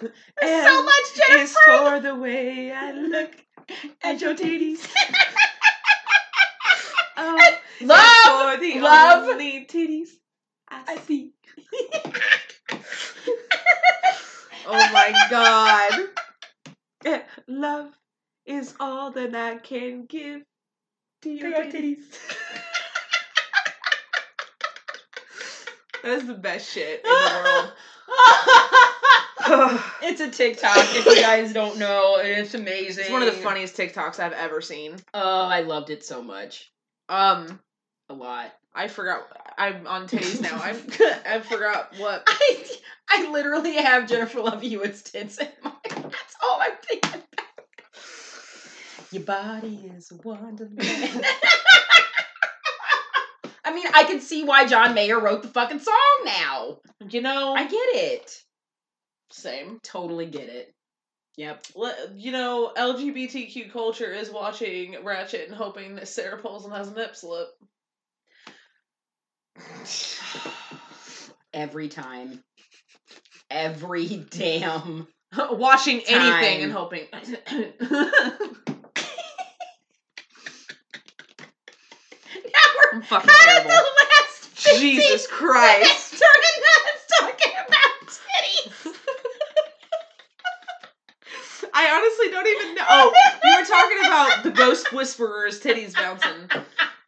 There's so much Jennifer. for the way I look at your titties. Oh, Love, for the love. only titties I see. Oh my god. Eh, Love is all that I can give to your your titties. That's the best shit in the world. it's a TikTok if you guys don't know, it's amazing. it's one of the funniest TikToks I've ever seen. Oh, I loved it so much. Um, A lot. I forgot. I'm on titties now. I'm I forgot what. I I literally have Jennifer Love Hewitt's tits in my that's all I'm thinking about. Your body is a wonderland. I mean, I can see why John Mayer wrote the fucking song now. You know, I get it. Same. Totally get it. Yep. You know, LGBTQ culture is watching Ratched and hoping that Sarah Paulson has an nip slip. Every time. Every damn. watching anything and hoping. Now we're I'm fucking terrible. the last 15 Jesus Christ. minutes turning minutes talking about titties. I honestly don't even know. Oh, you were talking about the ghost whisperer's titties bouncing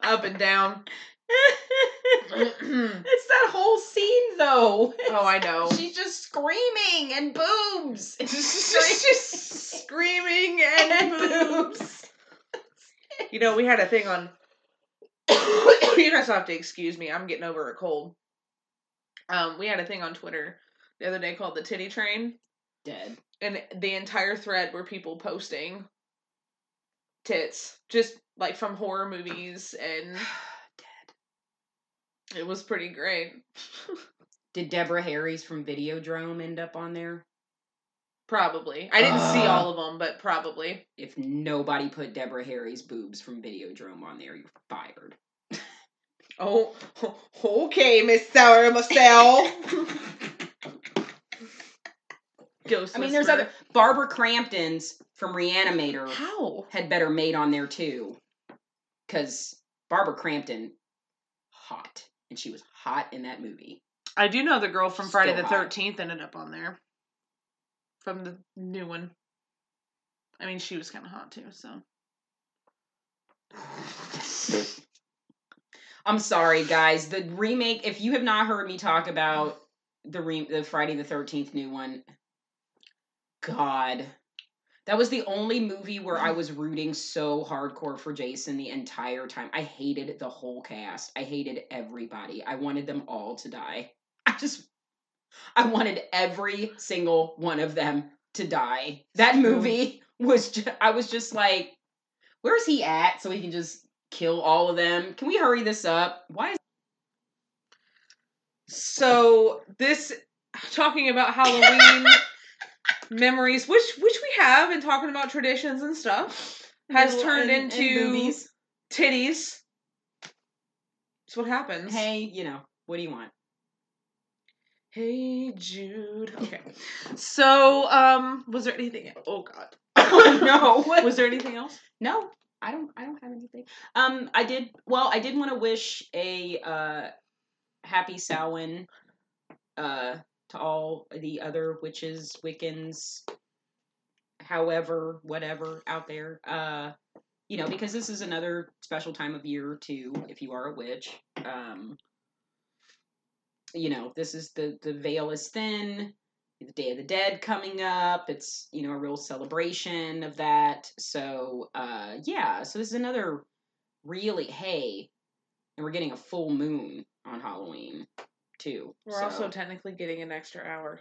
up and down. it's that whole scene though. Oh I know. She's just screaming and boobs. She's just screaming and boobs. You know, we had a thing on. you guys have to excuse me. I'm getting over a cold. Um, we had a thing on Twitter the other day called the Titty Train, Dead. And the entire thread were people posting tits, just like from horror movies, and Dead. it was pretty great. Did Deborah Harry's from Videodrome end up on there? Probably, I didn't see all of them, but probably. If nobody put Deborah Harry's boobs from Videodrome on there, you're fired. Oh, okay, Miss Sarah Marcel. Ghost I mean, there's Whisperer. other Barbara Crampton's from Reanimator How? had better made on there too, because Barbara Crampton, hot, and she was hot in that movie. I do know the girl from Friday Still the. Thirteenth ended up on there. From the new one. I mean, she was kind of hot too. So I'm sorry, guys. The remake. If you have not heard me talk about the re- the Friday the Thirteenth new one, God, that was the only movie where I mm. was rooting so hardcore for Jason the entire time. I hated the whole cast. I hated everybody. I wanted them all to die. I just, I wanted every single one of them to die. That movie was. Just, I was just like, where's he at? So he can just kill all of them. Can we hurry this up? Why is So this talking about Halloween memories, which which we have, and talking about traditions and stuff, has Little- turned and- and into movies? titties. That's what happens. Hey, you know, what do you want? Hey Jude. Okay. So, um, was there anything? Oh God. Oh no. Was there anything else? No, I don't. I don't have anything. Um, I did. Well, I did want to wish a uh, happy Samhain uh, to all the other witches, Wiccans, however, whatever out there. Uh, you know, because this is another special time of year too. If you are a witch, um, you know, this is the the veil is thin. The Day of the Dead coming up. It's you know a real celebration of that. So uh, yeah, so this is another really hey, and we're getting a full moon on Halloween too. We're so, also technically getting an extra hour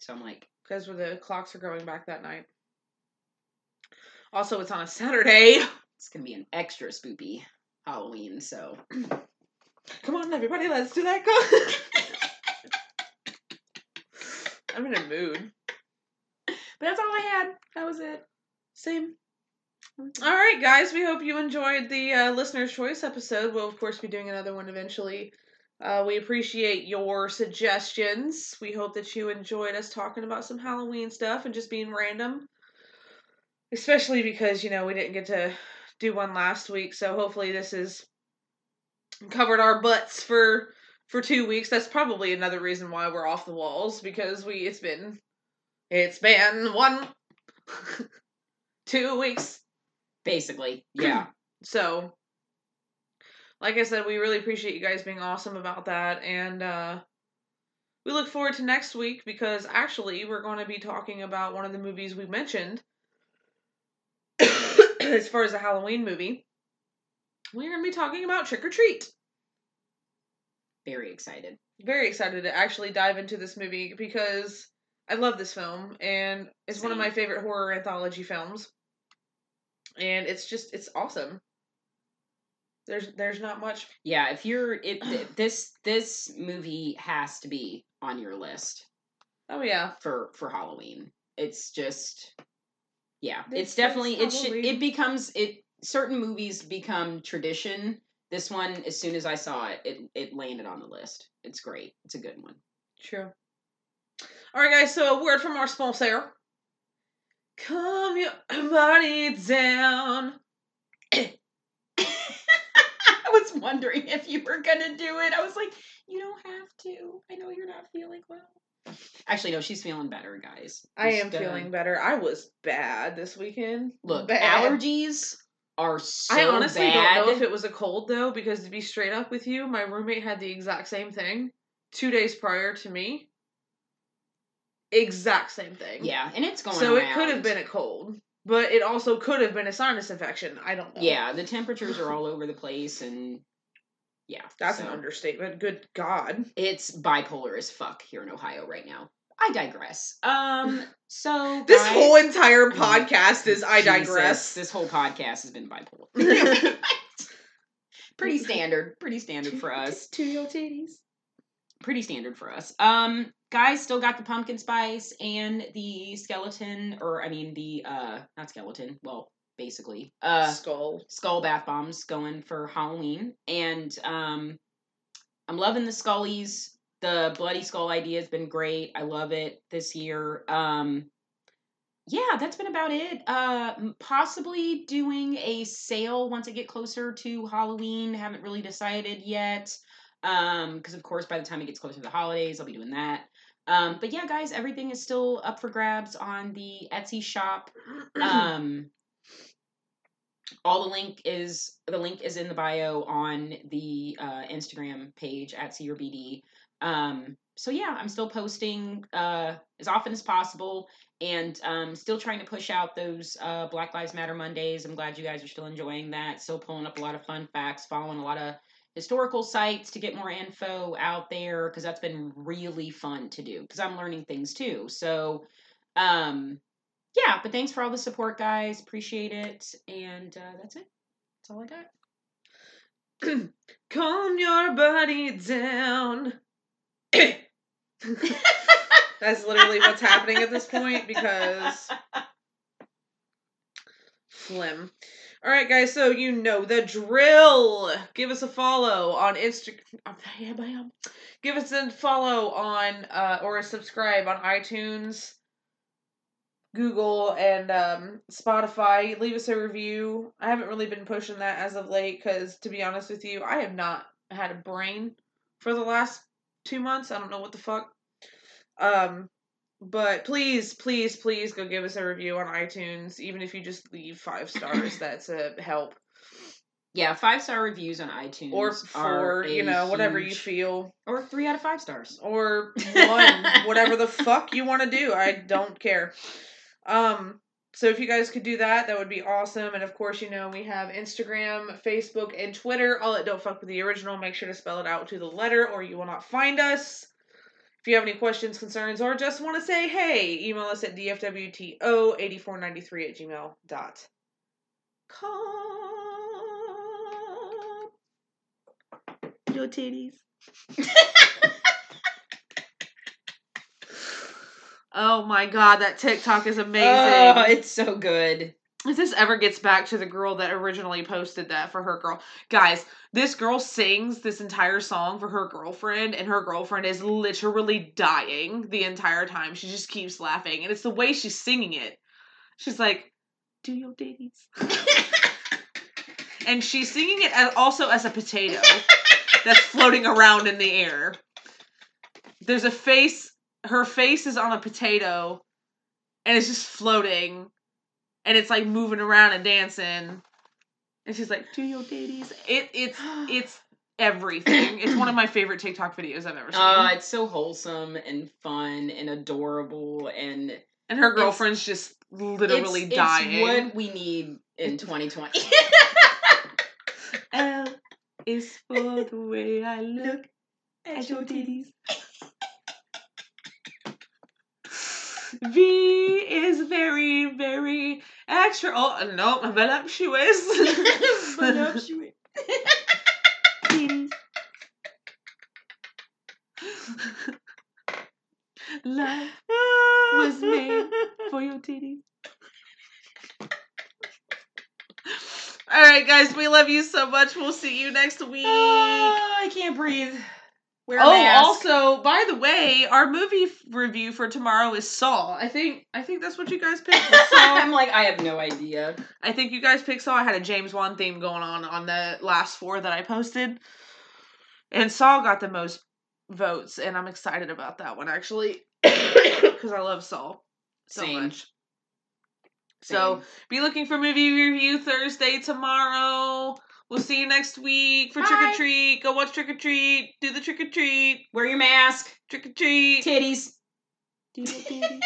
so I'm like, because the clocks are going back that night. Also, it's on a Saturday. it's gonna be an extra spoopy Halloween. So Come on, everybody, let's do that. Go. I'm in a mood. But that's all I had. That was it. Same. All right, guys. We hope you enjoyed the uh, listener's choice episode. We'll of course be doing another one eventually. Uh, we appreciate your suggestions. We hope that you enjoyed us talking about some Halloween stuff and just being random. Especially because you know we didn't get to do one last week, so hopefully this has covered our butts for for two weeks. That's probably another reason why we're off the walls because we it's been it's been one two weeks Basically, yeah. so, like I said, we really appreciate you guys being awesome about that. And uh, we look forward to next week because actually, we're going to be talking about one of the movies we mentioned as far as a Halloween movie. We're going to be talking about Trick or Treat. Very excited. Very excited to actually dive into this movie because I love this film and it's one of my favorite horror anthology films. And it's just it's awesome. There's there's not much Yeah, if you're it, this this movie has to be on your list Oh yeah. for for Halloween. It's just yeah, This- it's definitely it should it becomes it certain movies become tradition. This one as soon as I saw it, it it landed on the list. It's great. It's a good one. True. All right, guys. So a word from our sponsor. Calm your body down. I was wondering if you were gonna do it. I was like, you don't have to. I know you're not feeling well. Actually, no, she's feeling better, guys. I am feeling better. I was bad this weekend. Look, bad. allergies are so I honestly bad. don't know if it was a cold though, because to be straight up with you, my roommate had the exact same thing two days prior to me. Exact same thing. yeah, and it's going. So it could have been a cold, but it also could have been a sinus infection. I don't know. Yeah, the temperatures are all over the place, and yeah, That's an understatement. Good God. It's bipolar as fuck here in Ohio right now. I digress. Um, so This guys- whole entire podcast is I Jesus, digress. This whole podcast has been bipolar. pretty standard. Pretty standard for us. To your titties. Pretty standard for us. Um, guys, still got the pumpkin spice and the skeleton, or I mean the uh, not skeleton. Well, basically, uh, Skull. skull bath bombs going for Halloween, and um, I'm loving the Scullies. The bloody skull idea has been great. I love it this year. Um, yeah, that's been about it. Uh, possibly doing a sale once I get closer to Halloween. Haven't really decided yet. Um, because of course by the time it gets closer to the holidays, I'll be doing that. Um, but yeah, guys, everything is still up for grabs on the Etsy shop. Um, all the link is the link is in the bio on the uh, Instagram page at CRBD. Um, so yeah, I'm still posting uh, as often as possible, and um, still trying to push out those uh, Black Lives Matter Mondays. I'm glad you guys are still enjoying that. Still pulling up a lot of fun facts, following a lot of historical sites to get more info out there because that's been really fun to do because I'm learning things too. So, um, yeah, but thanks for all the support, guys. Appreciate it. And uh, that's it. That's all I got. Calm your body down. That's literally what's happening at this point because phlegm. All right, guys. So you know the drill. Give us a follow on Instagram. Give us a follow on uh, or a subscribe on iTunes, Google, and um, Spotify. Leave us a review. I haven't really been pushing that as of late because, to be honest with you, I have not had a brain for the last two months. I don't know what the fuck. Um, but please, please, please go give us a review on iTunes. Even if you just leave five stars, that's a help. Yeah, five star reviews on iTunes. Or four, you know, whatever you feel. Or three out of five stars. Or one, whatever the fuck you want to do. I don't care. Um, so if you guys could do that, that would be awesome. And of course, you know, we have Instagram, Facebook, and Twitter, all at Don't Fuck With The Original. Make sure to spell it out to the letter or you will not find us. If you have any questions, concerns, or just want to say hey, email us at dfwto8493 at gmail dot com. Your titties. oh my god, that TikTok is amazing. Oh, it's so good. If this ever gets back to the girl that originally posted that for her girl, guys, this girl sings this entire song for her girlfriend, and her girlfriend is literally dying the entire time. She just keeps laughing, and it's the way she's singing it. She's like, "Do your ditties," and she's singing it as, also as a potato that's floating around in the air. There's a face. Her face is on a potato, and it's just floating and it's like moving around and dancing. And she's like, "Do your ditties." It it's it's everything. It's one of my favorite TikTok videos I've ever oh, seen. Oh, it's so wholesome and fun and adorable and and her girlfriend's just literally it's, dying. It's what we need in 2020. L is for the way I look at your titties. V is very, very extra. Oh no, voluptuous. Voluptuous. Titties. Love was made for your titties. All right, guys, we love you so much. We'll see you next week. Oh, I can't breathe. Wear Oh, mask. also, by the way, our movie f- review for tomorrow is Saw. I think I think that's what you guys picked. I'm like, I have no idea. I think you guys picked Saw. I had a James Wan theme going on on the last four that I posted, and Saw got the most votes, and I'm excited about that one actually because I love Saw so Same. much. So be looking for movie review Thursday tomorrow. We'll see you next week for Bye. trick or treat. Go watch Trick or Treat. Do the trick or treat. wear your mask. Trick or treat. Titties. Do your titties.